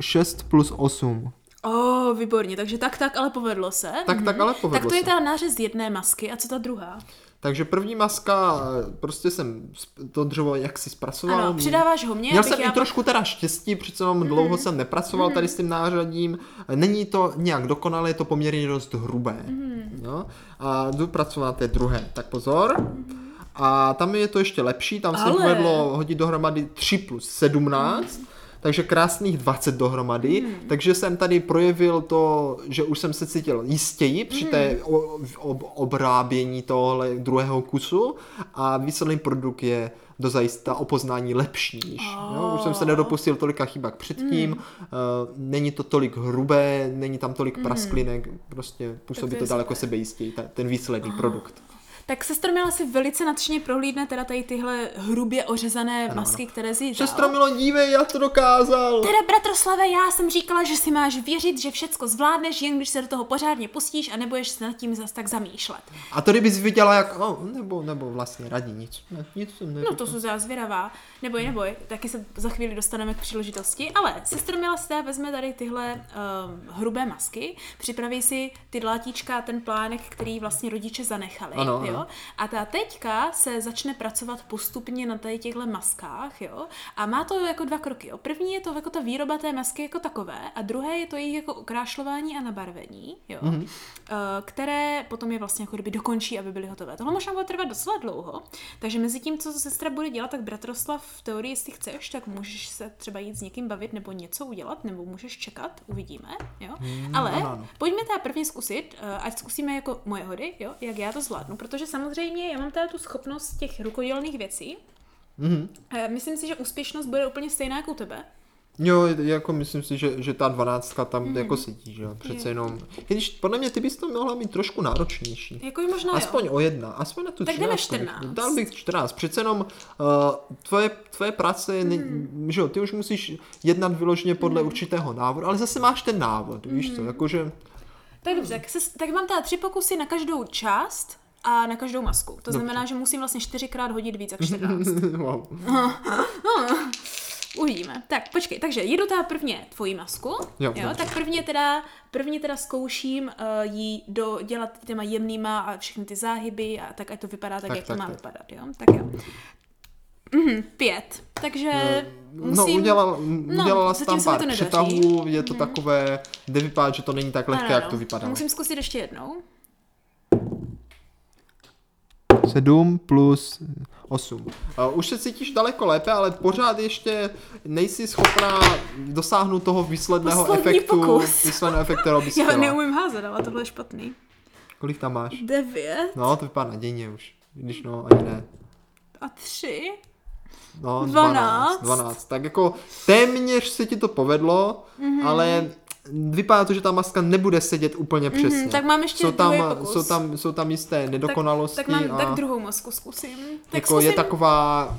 6 plus 8. Oh, výborně, takže tak, tak, ale povedlo se. Tak, tak, ale povedlo Tak to je se. ta nářez jedné masky, a co ta druhá? Takže první maska, eh, prostě jsem to dřevo jaksi zpracoval. Ano, přidáváš ho mně, Měl abych jsem já i trošku teda štěstí, přece jenom dlouho jsem nepracoval tady s tím nářadím. Není to nějak dokonalé, je to poměrně dost hrubé. No? A jdu pracovat na té druhé. Tak pozor. A tam je to ještě lepší, tam se Ale- povedlo hodit dohromady 3 plus 17. takže krásných 20 dohromady, mm. takže jsem tady projevil to, že už jsem se cítil jistěji při té o, ob, obrábění tohle druhého kusu a výsledný produkt je do zajista o poznání lepší. Oh. Jo? Už jsem se nedopustil tolika chybak předtím, mm. uh, není to tolik hrubé, není tam tolik prasklinek, prostě působí to daleko sebejistěji, ten výsledný oh. produkt. Tak sestra Mila si velice nadšeně prohlídne teda tady tyhle hrubě ořezané ano, masky, které si Sestra Milo, dívej, já to dokázal. Teda bratroslave, já jsem říkala, že si máš věřit, že všecko zvládneš, jen když se do toho pořádně pustíš a nebudeš se nad tím zas tak zamýšlet. A to kdybys viděla, jak, oh, nebo, nebo vlastně radí nic. Ne, nic jsem No to jsou zvědavá. Neboj, neboj, taky se za chvíli dostaneme k příležitosti, ale sestra Mila si vezme tady tyhle uh, hrubé masky, připraví si ty dlátíčka, ten plánek, který vlastně rodiče zanechali. Ano, jo? Jo. A ta teďka se začne pracovat postupně na tady těchto maskách, jo. A má to jako dva kroky, jo. První je to jako ta výroba té masky jako takové a druhé je to jejich jako okrášlování a nabarvení, jo. Mm-hmm. Které potom je vlastně jako kdyby dokončí, aby byly hotové. Tohle možná bude trvat docela dlouho, takže mezi tím, co sestra bude dělat, tak bratroslav v teorii, jestli chceš, tak můžeš se třeba jít s někým bavit nebo něco udělat, nebo můžeš čekat, uvidíme, jo. Mm, Ale ano, ano. pojďme teda prvně zkusit, eh, ať zkusíme jako moje hody, jo, jak já to zvládnu, protože protože samozřejmě já mám teda tu schopnost těch rukodělných věcí. Mm-hmm. Myslím si, že úspěšnost bude úplně stejná jako u tebe. Jo, jako myslím si, že, že ta dvanáctka tam mm. jako sedí, že jo, přece je. jenom. Když podle mě ty bys to mohla mít trošku náročnější. Jako možná Aspoň jo. o jedna, aspoň na tu Tak jdeme 14. Dal bych 14, přece jenom uh, tvoje, tvoje práce, mm. ne, že jo, ty už musíš jednat vyloženě podle mm. určitého návodu, ale zase máš ten návod, mm. víš co, jakože... Tak dobře, tak, se, tak mám teda tři pokusy na každou část a na každou masku. To Dobře. znamená, že musím vlastně čtyřikrát hodit víc jak 14. wow. Uvidíme. Tak, počkej, takže jedu teda prvně tvoji masku. Jo, jo tak prvně teda, prvně teda zkouším uh, jí dodělat těma jemnýma a všechny ty záhyby a tak, ať to vypadá tak, tak jak tak, to má tak. vypadat, jo. Tak jo. Mhm, pět. Takže no, musím... No, udělala, udělala no, tam pár přetahů, je to mm. takové, kde vypadá, že to není tak lehké, no, no, jak to vypadá. Musím zkusit ještě jednou. 7 plus 8. Uh, už se cítíš daleko lépe, ale pořád ještě nejsi schopná dosáhnout toho výsledného Poslední efektu. Pokus. Výsledného efektu, kterého bys Já neumím házet, ale tohle je špatný. Kolik tam máš? 9. No, to vypadá nadějně už. Když no, ani ne. A 3. No, 12. 12. 12. Tak jako téměř se ti to povedlo, mm-hmm. ale vypadá to, že ta maska nebude sedět úplně mhm, přesně. Mm, tak mám ještě jsou tam, pokus. Jsou tam, jsou tam jisté nedokonalosti. Tak, tak mám a tak druhou masku zkusím. Tak jako zkusím... je taková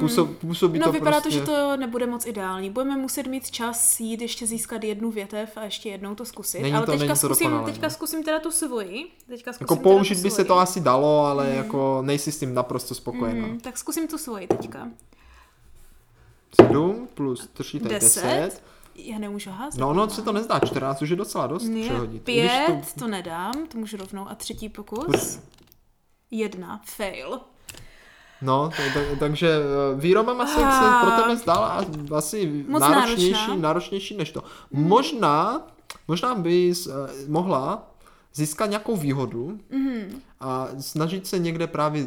Působ, působí no, to vypadá prostě... to, že to nebude moc ideální. Budeme muset mít čas jít ještě získat jednu větev a ještě jednou to zkusit. Není ale to, teďka, není zkusím, to teďka zkusím teda tu svoji. Teďka zkusím jako použít by se to asi dalo, ale mm. jako nejsi s tím naprosto spokojená. Mm, tak zkusím tu svoji teďka. 7 plus 3, to je 10. 10. Já nemůžu házet. No, no, se to nezdá, 14 už je docela dost ne, přehodit. Pět, to... to nedám, to můžu rovnou. A třetí pokus? Uf. Jedna, fail. No, to, takže eh, výroba masek se pro tebe zdala asi Moc náročnější, náročná. náročnější než to. Mm. Možná, možná bys uh, mohla získat nějakou výhodu mm. a snažit se někde právě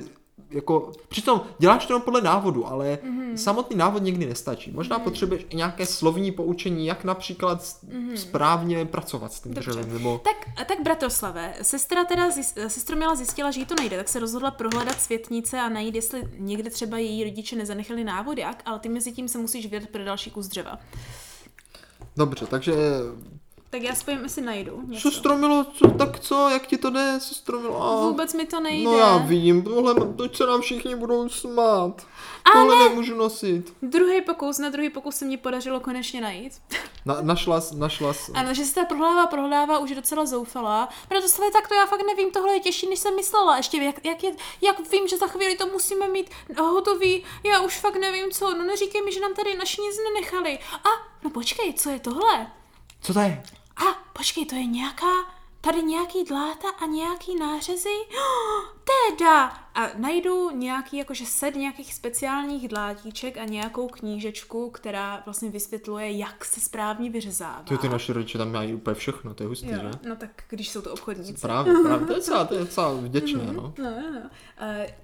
jako, přitom děláš to podle návodu, ale mm-hmm. samotný návod nikdy nestačí. Možná mm-hmm. potřebuješ i nějaké slovní poučení, jak například mm-hmm. správně pracovat s tím Dobře. dřevem. Nebo... Tak, tak bratroslave, sestra teda, sestra měla zjistila, že jí to nejde, tak se rozhodla prohledat světnice a najít, jestli někde třeba její rodiče nezanechali návod jak, ale ty mezi tím se musíš vydat pro další kus dřeva. Dobře, takže tak já spojím, jestli najdu něco. Sestromilo, co, tak co, jak ti to jde, sestromilo? A... Vůbec mi to nejde. No já vím, tohle, to se nám všichni budou smát. Ale tohle nemůžu nosit. Druhý pokus, na druhý pokus se mi podařilo konečně najít. Na, našla našla. Ano, že se ta prohlává, prohlává, už je docela zoufalá. Proto se tak to já fakt nevím, tohle je těžší, než jsem myslela. Ještě jak, jak, je, jak vím, že za chvíli to musíme mít hotový, já už fakt nevím co, no neříkej mi, že nám tady naši nic nenechali. A, no počkej, co je tohle? Co to je? A počkej, to je nějaká, tady nějaký dláta a nějaký nářezy? Oh, to je dá. A najdu nějaký jakože set nějakých speciálních dlátíček a nějakou knížečku, která vlastně vysvětluje, jak se správně vyřezává. Ty, ty naše rodiče tam mají úplně všechno, to je hustý, jo, že? no tak když jsou to obchodníci. Právě, právě, to je docela, to je docela vděčné, no. No, no, no. Uh,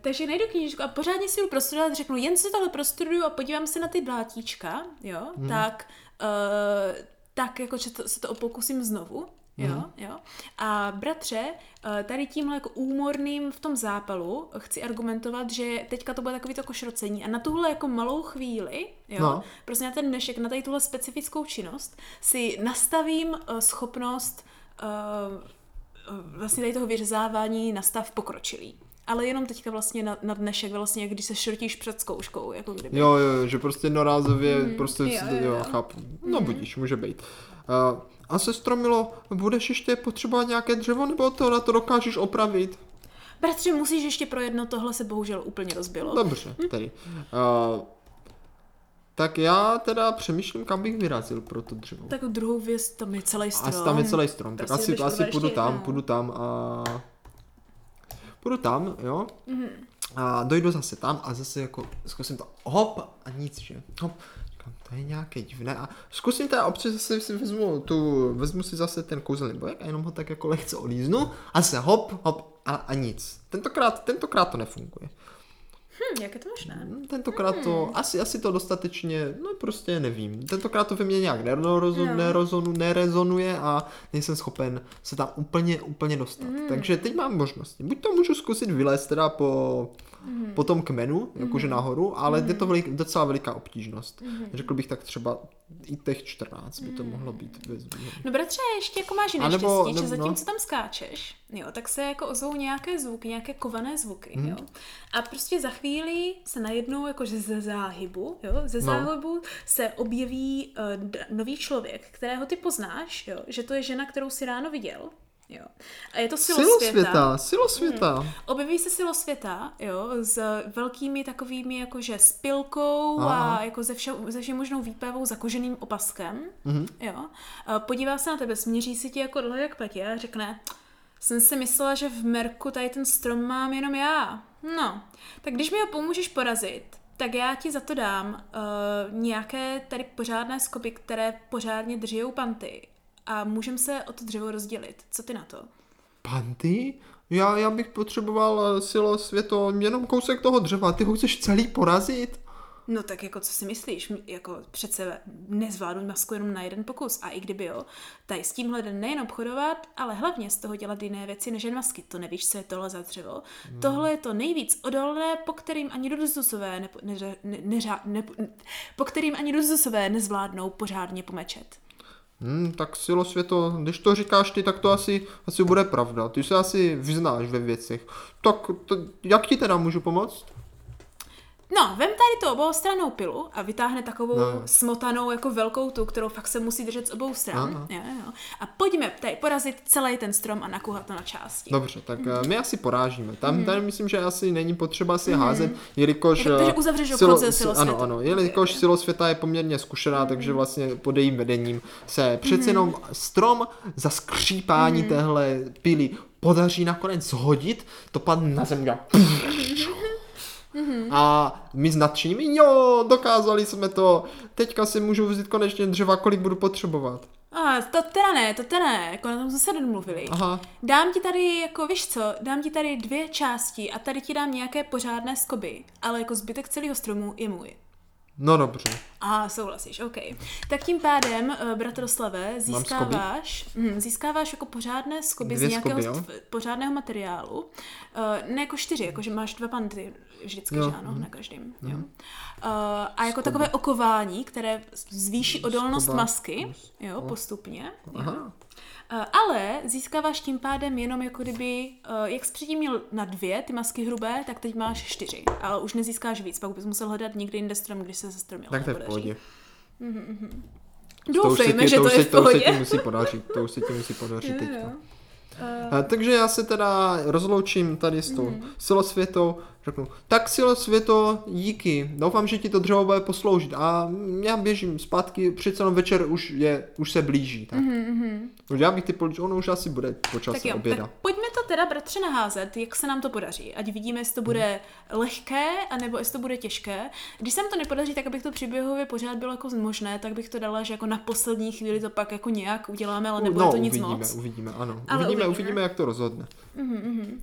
takže najdu knížku a pořádně si jdu prostudovat, řeknu, jen si tohle prostuduju a podívám se na ty dlátíčka, jo, hmm. tak, uh, tak jako, že to, se to pokusím znovu, Jo, mm. jo. A bratře, eh, tady tímhle jako úmorným v tom zápalu chci argumentovat, že teďka to bude takový to košrocení a na tuhle jako malou chvíli, jo, no. prostě na ten dnešek, na tady tuhle specifickou činnost, si nastavím uh, schopnost uh, vlastně tady toho vyřezávání na stav pokročilý. Ale jenom teďka vlastně na, na dnešek, vlastně, když se šrotíš před zkouškou, jako kdyby. Jo, jo, že prostě jednorázově, mm, prostě, jo, jo, jo. chápu. No mm. budíš, může být. Uh, a sestro Milo, budeš ještě potřebovat nějaké dřevo, nebo to na to dokážeš opravit? Bratře, musíš ještě pro jedno, tohle se bohužel úplně rozbilo. Dobře, hm? tedy. Uh, tak já teda přemýšlím, kam bych vyrazil pro to dřevo. Tak druhou věc, tam je celý strom. Asi tam je celý strom, tak asi, asi půjdu tam, půjdu tam a... Půjdu tam, jo? Mm-hmm. A dojdu zase tam a zase jako zkusím to hop a nic, že? Hop to je nějaké divné. A zkusím teda občas zase si vezmu, tu, vezmu si zase ten kouzelný bojek a jenom ho tak jako lehce olíznu a se hop, hop a, a nic. Tentokrát, tentokrát to nefunguje. Hm, jak je to možné? Hmm, tentokrát hmm. to, asi, asi to dostatečně, no prostě nevím. Tentokrát to ve mně nějak nerozon, no. nerozonu, nerezonuje a nejsem schopen se tam úplně, úplně dostat. Hmm. Takže teď mám možnosti. Buď to můžu zkusit vylézt teda po mm. po tom kmenu, jakože mm. nahoru, ale mm. je to velik, docela veliká obtížnost. Mm. Řekl bych tak třeba i těch 14 by to mohlo být. Bez... No bratře, ještě jako máš neštěstí, nebo, že zatímco no. tam skáčeš, jo, tak se jako ozvou nějaké zvuky, nějaké kované zvuky, mm. jo. A prostě za chvíli se najednou jakože ze záhybu, jo, ze no. záhybu se objeví uh, nový člověk, kterého ty poznáš, jo, že to je žena, kterou si ráno viděl, Jo. A je to silosvěta. Silosvěta, Hmm. Objeví se silosvěta, jo, s velkými takovými jakože spilkou Aha. a jako ze, vše, ze všem možnou výpevou zakoženým opaskem, mm-hmm. jo. Podívá se na tebe, směří si ti jako dlouho jak platě a řekne, jsem si myslela, že v Merku tady ten strom mám jenom já. No, tak když mi ho pomůžeš porazit, tak já ti za to dám uh, nějaké tady pořádné skopy, které pořádně drží panty a můžeme se o to dřevo rozdělit. Co ty na to? Panty? Já, já bych potřeboval eh, silo světo jenom kousek toho dřeva. Ty ho chceš celý porazit? No tak jako co si myslíš, jako přece nezvládnu masku jenom na jeden pokus a i kdyby jo, tady s tímhle nejen obchodovat, ale hlavně z toho dělat jiné věci než jen masky. To nevíš, co je tohle za dřevo. Hmm. Tohle je to nejvíc odolné, po kterým ani dodozusové ne, ne, ne, ne, ne, po kterým ani dodozusové nezvládnou pořádně pomečet. Hmm, tak silosvěto, když to říkáš ty, tak to asi, asi bude pravda. Ty se asi vyznáš ve věcech. Tak to, jak ti teda můžu pomoct? No, vem tady tu oboustrannou pilu a vytáhne takovou no. smotanou jako velkou tu, kterou fakt se musí držet z obou stran. Jo, jo. A pojďme tady porazit celý ten strom a nakuhat to na části. Dobře, tak mm. my asi porážíme. Tam mm. tady myslím, že asi není potřeba si mm. házet, jelikož... Takže eh, uzavřeš silo, obchod se Ano, ano, jelikož okay. silosvěta je poměrně zkušená, mm. takže vlastně pod jejím vedením se přece mm. jenom strom za skřípání mm. téhle pily podaří nakonec zhodit, to padne na zem Mm-hmm. A my s nadšením, jo, dokázali jsme to, teďka si můžu vzít konečně dřeva, kolik budu potřebovat. A to teda ne, to teda ne, jako na tom jsme se domluvili. Aha. Dám ti tady, jako víš co, dám ti tady dvě části a tady ti dám nějaké pořádné skoby, ale jako zbytek celého stromu je můj. No dobře. A souhlasíš, OK. Tak tím pádem, uh, bratroslave, získáváš, hm, získáváš jako pořádné skoby Dvě z nějakého skoby, pořádného materiálu. Uh, ne jako čtyři, jako že máš dva panty vždycky, jo. že ano, na každém. Jo. Uh, a jako Skoby. takové okování, které zvýší odolnost Skoba. masky, jo, postupně. Aha. Jo. Eh, ale získáváš tím pádem jenom jako kdyby, uh, jak jsi předtím měl na dvě ty masky hrubé, tak teď máš čtyři. Ale už nezískáš víc, pak bys musel hledat někde jinde strom, když se ze stromil. Tak to je v pohodě. Mm-hmm. Doufejme, že to, to je v pohodě. To už se ti musí podařit, to už se ti musí podařit teďka. Uh, takže já se teda rozloučím tady s tou mm. silosvětou, řeknu, tak silosvěto, díky, doufám, že ti to dřevo bude posloužit a já běžím zpátky, přece jenom večer už je, už se blíží, tak. Mm-hmm. Já bych ty polič, ono už asi bude počas tak jo, oběda. Tak pojďme to teda, bratře, naházet, jak se nám to podaří. Ať vidíme, jestli to bude lehké, anebo jestli to bude těžké. Když se nám to nepodaří, tak abych to příběhově pořád bylo jako možné, tak bych to dala, že jako na poslední chvíli to pak jako nějak uděláme, ale nebude no, to nic uvidíme, moc. uvidíme, ano. Ale uvidíme, uvidíme. uvidíme, jak to rozhodne. Mhm,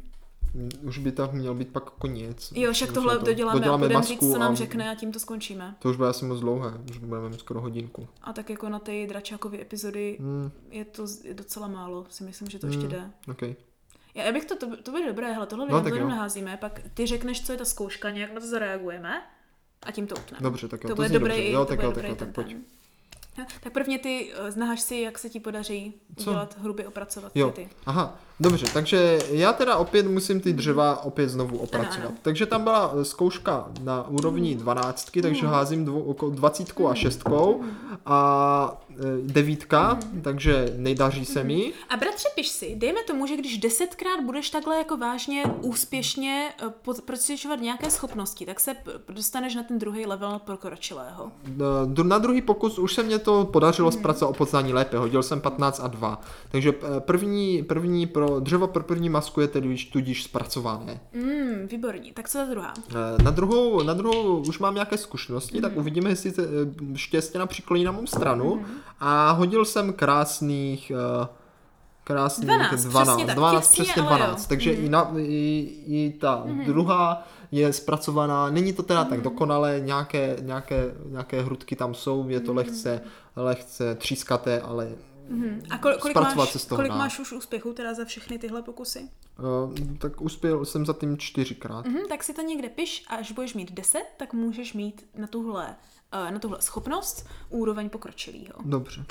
Už by tak měl být pak konec. Jo, však tohle to- doděláme, doděláme a budeme říct, co nám a řekne a tím to skončíme. To už bude asi moc dlouhé, už budeme mít skoro hodinku. A tak jako na ty dračákové epizody Hmm, je to je docela málo, si myslím, že to ještě Hmm. jde. okay. Já, já bych to, to, to bude dobré, hele, tohle No, to naházíme, pak ty řekneš, co je ta zkouška, nějak na to zareagujeme a tím to utneme. Dobře, tak jo, to, to bude dobrý, dobře. Jo, to tak jo, tak jo, tak pojď. Tak prvně ty eh, znaháš si, jak se ti podaří Co? udělat hrubě opracovat Jo, ty. aha, dobře, takže já teda opět musím ty dřeva opět znovu opracovat. Ano, ano. Takže tam byla eh, zkouška na úrovni dvanáctky, takže házím dvou, okolo dvacítkou a šestkou a eh, devítka, takže nejdaří se mi. A bratře, piš si, dejme tomu, že když desetkrát budeš takhle jako vážně úspěšně eh, procvičovat nějaké schopnosti, tak se dostaneš na ten druhý level pokročilého. Dru- Na druhý pokus už se mě to podařilo zpracovat o poznání lépe, hodil jsem 15 a 2. Takže první, první pro dřevo pro první masku je tedy již tudíž zpracované. Mm, výborní. Tak co ta druhá? Eh, Na druhou, na druhou už mám nějaké zkušenosti, tak uvidíme, jestli se eh, štěstěna přikloní na mou stranu. A hodil jsem krásných krásných 12, 12, přesně tak, 12 těsně, přesně ale jo. 12. Takže i, na, i, i ta druhá je zpracovaná, není to teda tak dokonalé, nějaké, nějaké, nějaké hrudky tam jsou, je to lehce, lehce třískaté, ale Mhm. A kol, kolik, máš, se z toho kolik dá. máš už úspěchů teda za všechny tyhle pokusy? uh, tak uspěl jsem za tím čtyřikrát. Mhm, tak si to někde piš a až budeš mít 10, tak můžeš mít na tuhle, na tuhle schopnost úroveň pokročilýho. Dobře.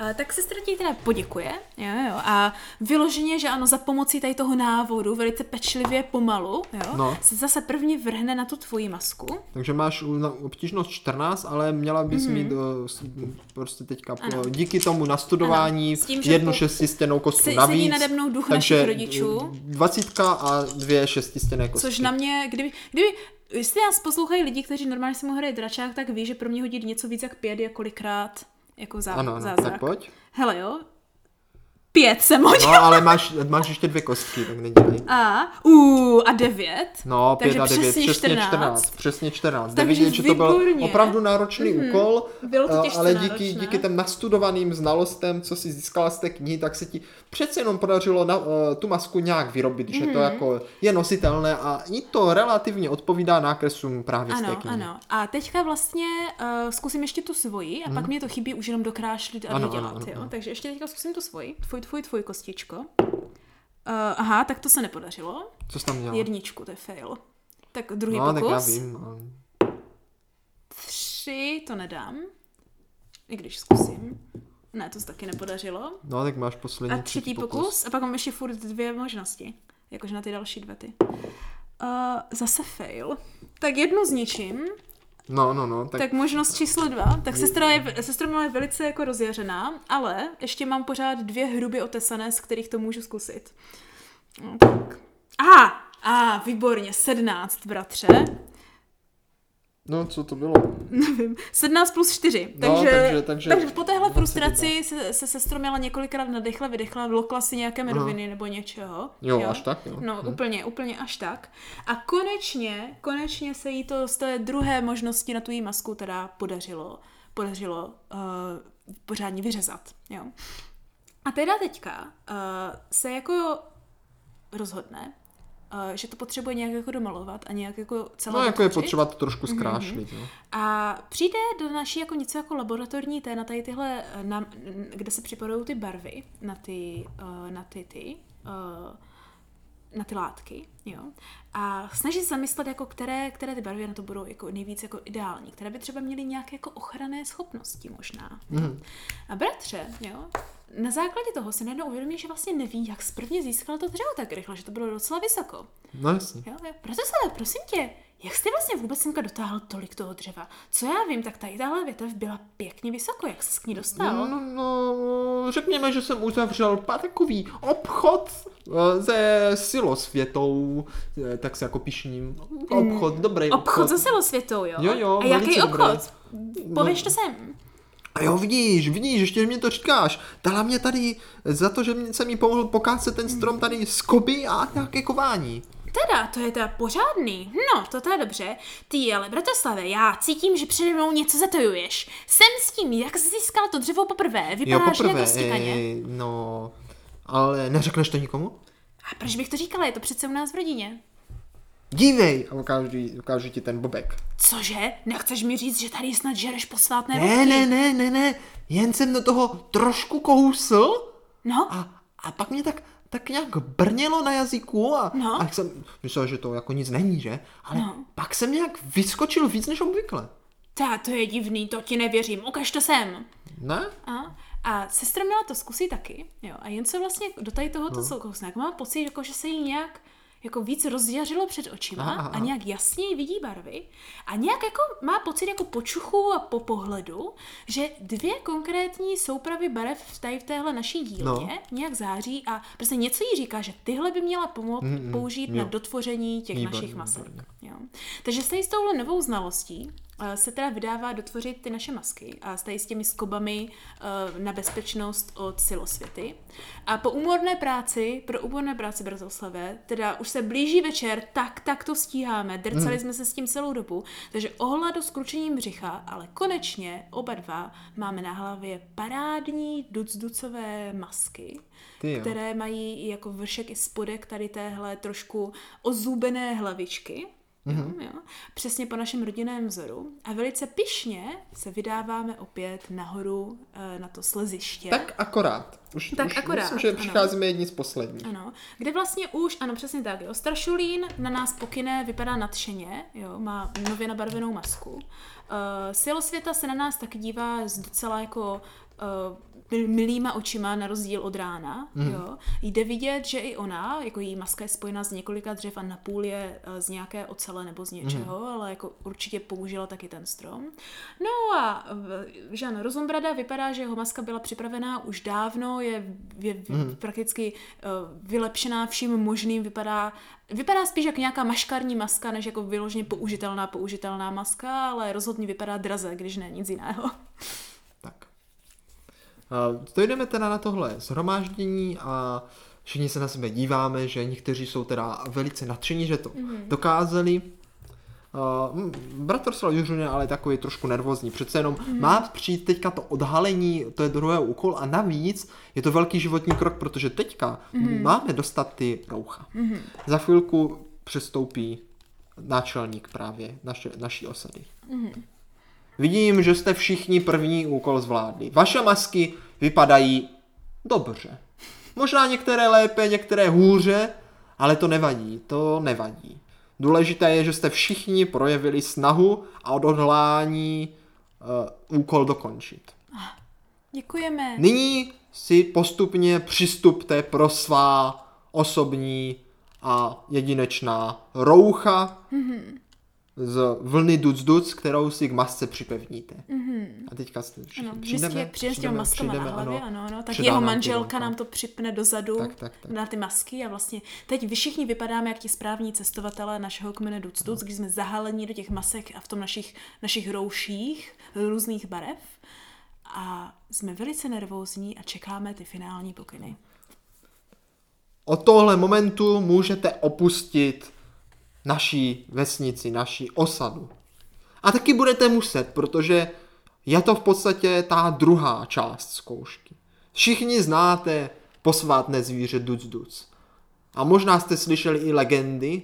Eh, Tak sestra ti teda poděkuje jo, jo, a vyloženě, že ano, za pomocí tady toho návodu, velice pečlivě pomalu, jo, No. se zase první vrhne na tu tvoji masku. Takže máš obtížnost 14, ale měla bys mm-hmm. mít uh, prostě teďka po, Ano. díky tomu nastudování Ano, s tím, že jednu šestistěnou kostku Se- sedí navíc. nade mnou duch takže našich rodičů. Dvacítka a dvě šestistěné kostky. Což na mě, kdyby, kdyby jestli nás poslouchají lidi, kteří normálně si mu hrají dračák, tak ví, že pro mě hodit něco víc jak pět je kolikrát jako zá, Ano, ano, zázrak. tak pojď. Hele jo, pět jsem hodil. No, ale máš, máš ještě dvě kostky, tak nedělej. A, uh, a devět. No, pět Takže a devět, přesně přesně 14. 14. Přesně 14. Jde Takže vidět, že to byl opravdu náročný mm-hmm. úkol, Bylo to eh, těžce ale náročné. díky, díky těm nastudovaným znalostem, co si získala z té knihy, tak se ti přece jenom podařilo na, uh, tu masku nějak vyrobit, že Mhm. to jako je nositelné a i to relativně odpovídá nákresům právě z té Ano, knihy. ano. A teďka vlastně uh, zkusím ještě tu svoji a pak mě to chybí už jenom dokrášlit a Mhm. Ano, dodělat, ano, ano, jo. ano. Takže ještě teďka zkusím tu svoji, tvoj, tvoj, tvoj kostičko. Uh, aha, tak to se nepodařilo. Co jsi tam dělal? Jedničku, to je fail. Tak druhý no, tak já pokus. vím. no. Tři, to nedám. I když zkusím. Ne, to se taky nepodařilo. No, tak máš poslední A třetí pokus. A pak mám ještě furt dvě možnosti. Jakože na ty další dvě ty. Uh, zase fail. Tak jednu zničím. No, no, no, tak, Tak, možnost číslo dva. Tak sestra, je, sestra má je velice jako rozjařená, ale ještě mám pořád dvě hrubě otesané, z kterých to můžu zkusit. No, tak. Aha! A, výborně, 17, bratře. No, co to bylo? Nevím, 17 plus 4. No, Takže, takže- takže takže po téhle 21. frustraci se, se sestra měla několikrát nadechla, vydechla, vlokla si nějaké medoviny nebo něčeho. Jo, až tak, jo. No, úplně, úplně až tak. A konečně, konečně se jí to z té druhé možnosti na tu jí masku teda podařilo, podařilo uh, pořádně vyřezat, jo. A teda teďka uh, se jako rozhodne, že to potřebuje nějak jako domalovat a nějak jako celé No, jako je potřeba to trošku Mhm. zkrášlit, jo. A přijde do naší jako něco jako laboratorní té na tady tyhle, eh, na, kde se připojují ty barvy na ty, uh, na ty, ty na ty látky, jo. A snaží se zamyslet, jako které, které ty barvy na to budou jako nejvíc jako ideální, které by třeba měly nějaké jako ochranné schopnosti možná. Mm. A bratře, jo, na základě toho se najednou uvědomí, že vlastně neví, jak sprvně získal to dřevo tak rychle, že to bylo docela vysoko. No, jasně. Jo, jo. proto se ale prosím tě, jak jsi vlastně vůbec semka dotáhl tolik toho dřeva? Co já vím, tak tady tahle větev byla pěkně vysoko, jak se k ní dostal? No, no, no, řekněme, že jsem uzavřel takový obchod eh, se silosvětou, eh, tak se jako pišním. Obchod, dobrý obchod. Obchod se celosvětou, jo? Jo, jo, A jaký dobrý. obchod? Pověš to sem. A jo, vidíš, vidíš, ještě mě to říkáš. Dala mě tady za to, že se mi pomohl pokácet ten strom tady z koby a nějaké kování. Teda, to je teda pořádný. No, to teda dobře. Ty ale, Bratoslave, já cítím, že přede mnou něco zatojuješ. Jsem s tím, jak jsi získal to dřevo poprvé. Jo, Vypadáš poprvé, jako stíkaně. ej, no, ale neřekneš to nikomu? A proč bych to říkala? Je to přece u nás v rodině. Dívej, a ukážu, ti- ukážu ti ten bobek. Cože? Nechceš mi říct, že tady snad žereš posvátné Ne, ne, ne, ne, ne, jen jsem do toho trošku kousl No, a, a pak mě tak, tak nějak brnělo na jazyku a, No. a jsem myslel, že to jako nic není, že? Ale No. pak jsem nějak vyskočil víc než obvykle. ta, to je divný, to ti nevěřím. Ukaž to sem. Ne? A, a sestra měla to zkusit taky, jo. A jen se vlastně do tady tohoto no. kousne, jak mám pocit, jako, že se jí nějak jako víc rozjařilo před očima Aha, aha. a nějak jasněji vidí barvy a nějak jako má pocit jako po čuchu a po pohledu, že dvě konkrétní soupravy barev v tady v téhle naší dílně No. nějak září a prostě něco jí říká, že tyhle by měla pomo- Mm, mm, použít jo. na dotvoření těch Výborně, našich masek. Jo. Takže s tady s touhle novou znalostí se teda vydává dotvořit ty naše masky a s tady s těmi skobami eh, na bezpečnost od silosvěty. A po úmorné práci, pro úmorné práci Bratoslavé, teda už se blíží večer, tak, tak to stíháme. Drcali Hmm. jsme se s tím celou dobu, takže ohladu s kručením břicha, ale konečně oba dva máme na hlavě parádní ducducové masky, Ty které mají jako vršek i spodek tady téhle trošku ozúbené hlavičky. Mhm. Jo, jo. Přesně po našem rodinném vzoru. A velice pišně se vydáváme opět nahoru e, na to sleziště. Tak akorát. Už, Tak už akorát, myslím, že ano. přicházíme jedni z posledních. Ano, kde vlastně už, ano přesně tak, jo, Strašulín na nás pokyne, vypadá nadšeně, jo, má nově nabarvenou masku. Uh, Silosvěta se na nás taky dívá s docela jako uh, milýma očima na rozdíl od rána, mm. jo. Jde vidět, že i ona, jako její maska je spojena z několika dřev a napůl je uh, z nějaké ocele nebo z něčeho, mm. ale jako určitě použila taky ten strom. No a Žan Rozumbrada vypadá, že jeho maska byla připravená už dávno, je, je mm. prakticky uh, vylepšená vším možným, vypadá Vypadá spíš jako nějaká maškarní maska, než jako vyloženě použitelná, použitelná maska, ale rozhodně vypadá draze, když ne nic jiného. Dojdeme teda na tohle zhromáždění a všichni se na sebe díváme, že někteří jsou teda velice nadšení, že to mm-hmm. dokázali. Uh, Bratrslav Juřun je ale takový trošku nervózní, přece jenom mm. má přijít teďka to odhalení, to je druhého úkol a navíc je to velký životní krok, protože teďka mm. máme dostat ty roucha. Mm. Za chvilku přestoupí náčelník právě naše, naší osady. Mm. Vidím, že jste všichni první úkol zvládli. Vaše masky vypadají dobře. Možná některé lépe, některé hůře, ale to nevadí, to nevadí. Důležité je, že jste všichni projevili snahu a odhodlání uh, úkol dokončit. Děkujeme. Nyní si postupně přistupte pro svá osobní a jedinečná roucha mm-hmm. Z vlny duc duc, kterou si k masce připevníte. Mm-hmm. A teďka jste Ano, přijdeme, přijdeme, přijdeme s těma maskama na hlavě, ano, ano, tak jeho manželka nám to připne dozadu Tak, tak, tak. na ty masky a vlastně teď vy všichni vypadáme jak ti správní cestovatelé našeho kmene Duc Duc, když jsme zahalení do těch masek a v tom našich, našich rouších různých barev a jsme velice nervózní a čekáme ty finální pokyny. Od tohle momentu můžete opustit naší vesnici, naší osadu. A taky budete muset, protože je to v podstatě ta druhá část zkoušky. Všichni znáte posvátné zvíře Duc Duc. A možná jste slyšeli i legendy,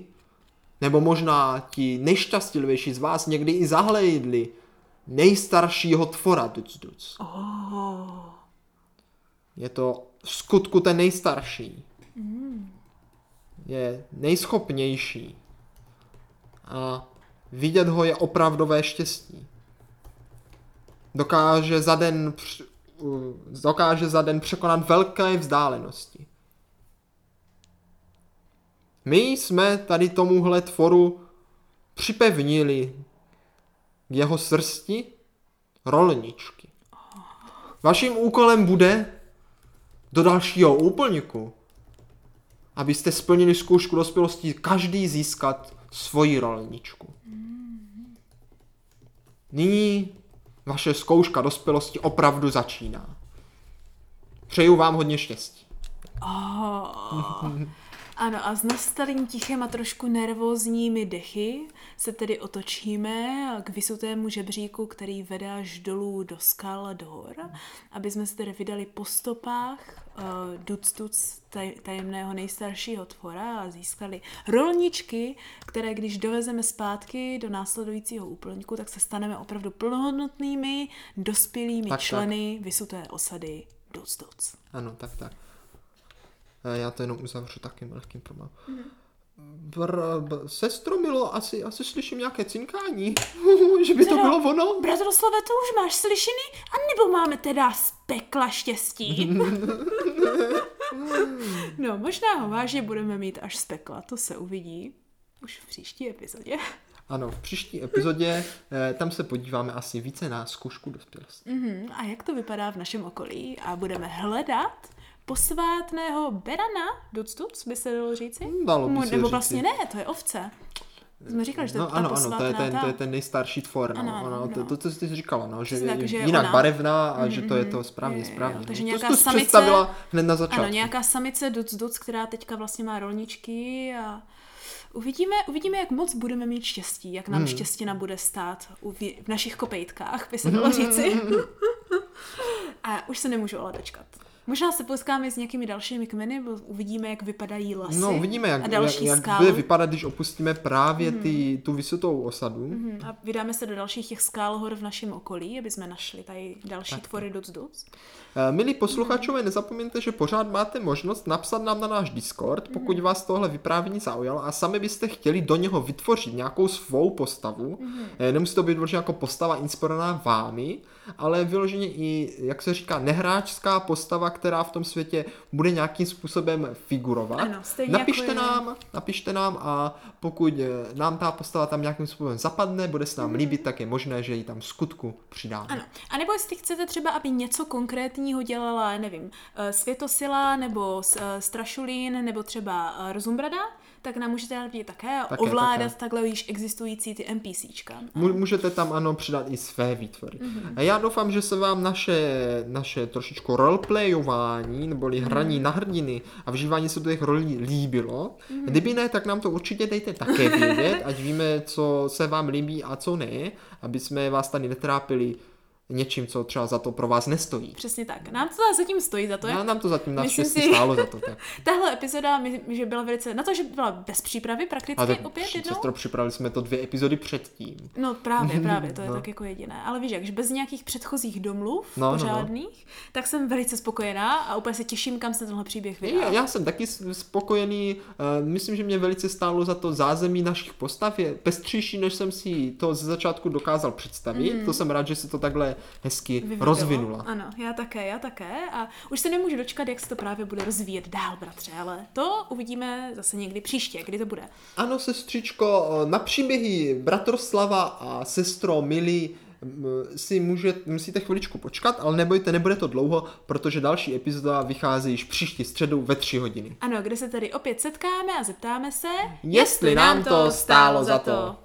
nebo možná ti nejšťastlivější z vás někdy i zahlédli nejstaršího tvora Duc Duc. Oh. Je to v skutku ten nejstarší. Je nejschopnější. A vidět ho je opravdové štěstí. Dokáže za den, u- dokáže za den překonat velké vzdálenosti. My jsme tady tomuhle tvoru připevnili k jeho srsti rolničky. Vaším úkolem bude do dalšího úplňku, abyste splnili zkoušku dospělosti, každý získat svoji rolničku. Nyní vaše zkouška dospělosti opravdu začíná. Přeju vám hodně štěstí. Oh. Ano, a s nastalým tichem a trošku nervózními dechy se tedy otočíme k vysutému žebříku, který vede až dolů do skal a do hor, aby jsme se tedy vydali po stopách uh, duc, duc taj, tajemného nejstaršího tvora a získali rolničky, které když dovezeme zpátky do následujícího úplňku, tak se staneme opravdu plnohodnotnými, dospělými Tak, tak. členy vysuté osady duc, duc. Ano, tak, tak. Eh, Já to jenom uzavřu takým lehkým problém. Mhm. Br- b- sestro Milo, asi, asi slyším nějaké cinkání, že by to bylo ono. Bratroslave, to už máš slyšeny? A nebo máme teda z pekla štěstí? no, možná ho vážně budeme mít až z pekla, to se uvidí už v příští epizodě. Ano, v příští epizodě eh, tam se podíváme asi více na zkoušku dospělosti. Mhm, a jak to vypadá v našem okolí? A budeme hledat posvátného berana, duc, duc, by se dalo říci? Dalo by se Nebo říci. vlastně ne, to je ovce. Jsme říkali, že to je No ano, ano, to je ten, ta. to je ten nejstarší tvor, no. Ano, ano, ano, to, no. to, co jsi říkala, no, že tak, je že je jinak ona. barevná a že to je to správně, Jo, jo, jo. správně. Takže no. nějaká to, samice- představila hned na začátku. Ano, nějaká samice duc, duc, která teďka vlastně má rolničky a uvidíme, uvidíme, jak moc budeme mít štěstí, jak nám hmm. štěstina bude stát v našich kopejtkách, by se dalo říci. a už se nemůžu ale dočkat. Možná se potkáme s nějakými dalšími kmeny, uvidíme, jak vypadají lasy No, uvidíme, jak, a další jak, jak bude vypadat, když opustíme právě ty, tu vysotou osadu. Mhm, A vydáme se do dalších těch skál hor v našem okolí, aby jsme našli tady další tvory duc duc. Eh, Milí posluchačové, nezapomeňte, že pořád máte možnost napsat nám na náš Discord, pokud vás tohle vyprávění zaujalo a sami byste chtěli do něho vytvořit nějakou svou postavu. Eh, Nemusí to být vyloženě jako postava inspirovaná vámi, ale vyloženě i, jak se říká, nehráčská postava, která v tom světě bude nějakým způsobem figurovat. Ano, stejně napište jako je- nám, napište nám a pokud eh, nám ta postava tam nějakým způsobem zapadne, bude se nám líbit, tak je možné, že ji tam v skutku přidáme. Ano. A nebo jestli chcete třeba, aby něco konkrétního dělala, nevím, eh, Světosila, nebo eh, Strašulín, nebo třeba Rozumbrada, tak nám můžete dát také Také, ovládat také. takhle již existující ty NPCčka. Můžete tam ano přidat i své výtvory. Mm-hmm. A já doufám, že se vám naše, naše trošičku roleplayování, neboli hraní na hrdiny a vžívání se do těch rolí líbilo. Mm-hmm. Kdyby ne, tak nám to určitě dejte také vědět, ať víme, co se vám líbí a co ne, aby jsme vás tady netrápili něčím, co třeba za to pro vás nestojí. Přesně tak. Nám to zatím stojí za to, jak No, nám to zatím Myslím si- stálo za to. Tak. Tahle epizoda, myslím, že byla velice, na to, že byla bez přípravy prakticky A tak opět jednou. sestro, připravili jsme to dvě epizody předtím. No právě, právě, to je No. tak jako jediné. Ale víš, jakž bez nějakých předchozích domluv No, no, no. pořádných, tak jsem velice spokojená a úplně se těším, kam se tenhle příběh vydá. Já, já jsem taky spokojený, uh, myslím, že mě velice stálo za to zázemí našich postav, je pestřejší, než jsem si to ze začátku dokázal představit, mm. to jsem rád, že se to takhle hezky Vyvinulo. rozvinula. Ano, já také, já také. A už se nemůžu dočkat, jak se to právě bude rozvíjet dál, bratře, ale to uvidíme zase někdy příště, kdy to bude. Ano, sestřičko, eh, na příběhy Bratroslava a sestro Mili m, si může, musíte chviličku počkat, ale nebojte, nebude to dlouho, protože další epizoda vychází již příští středu ve tři hodiny. Ano, kde se tady opět setkáme a zeptáme se, Jestli nám to stálo za to.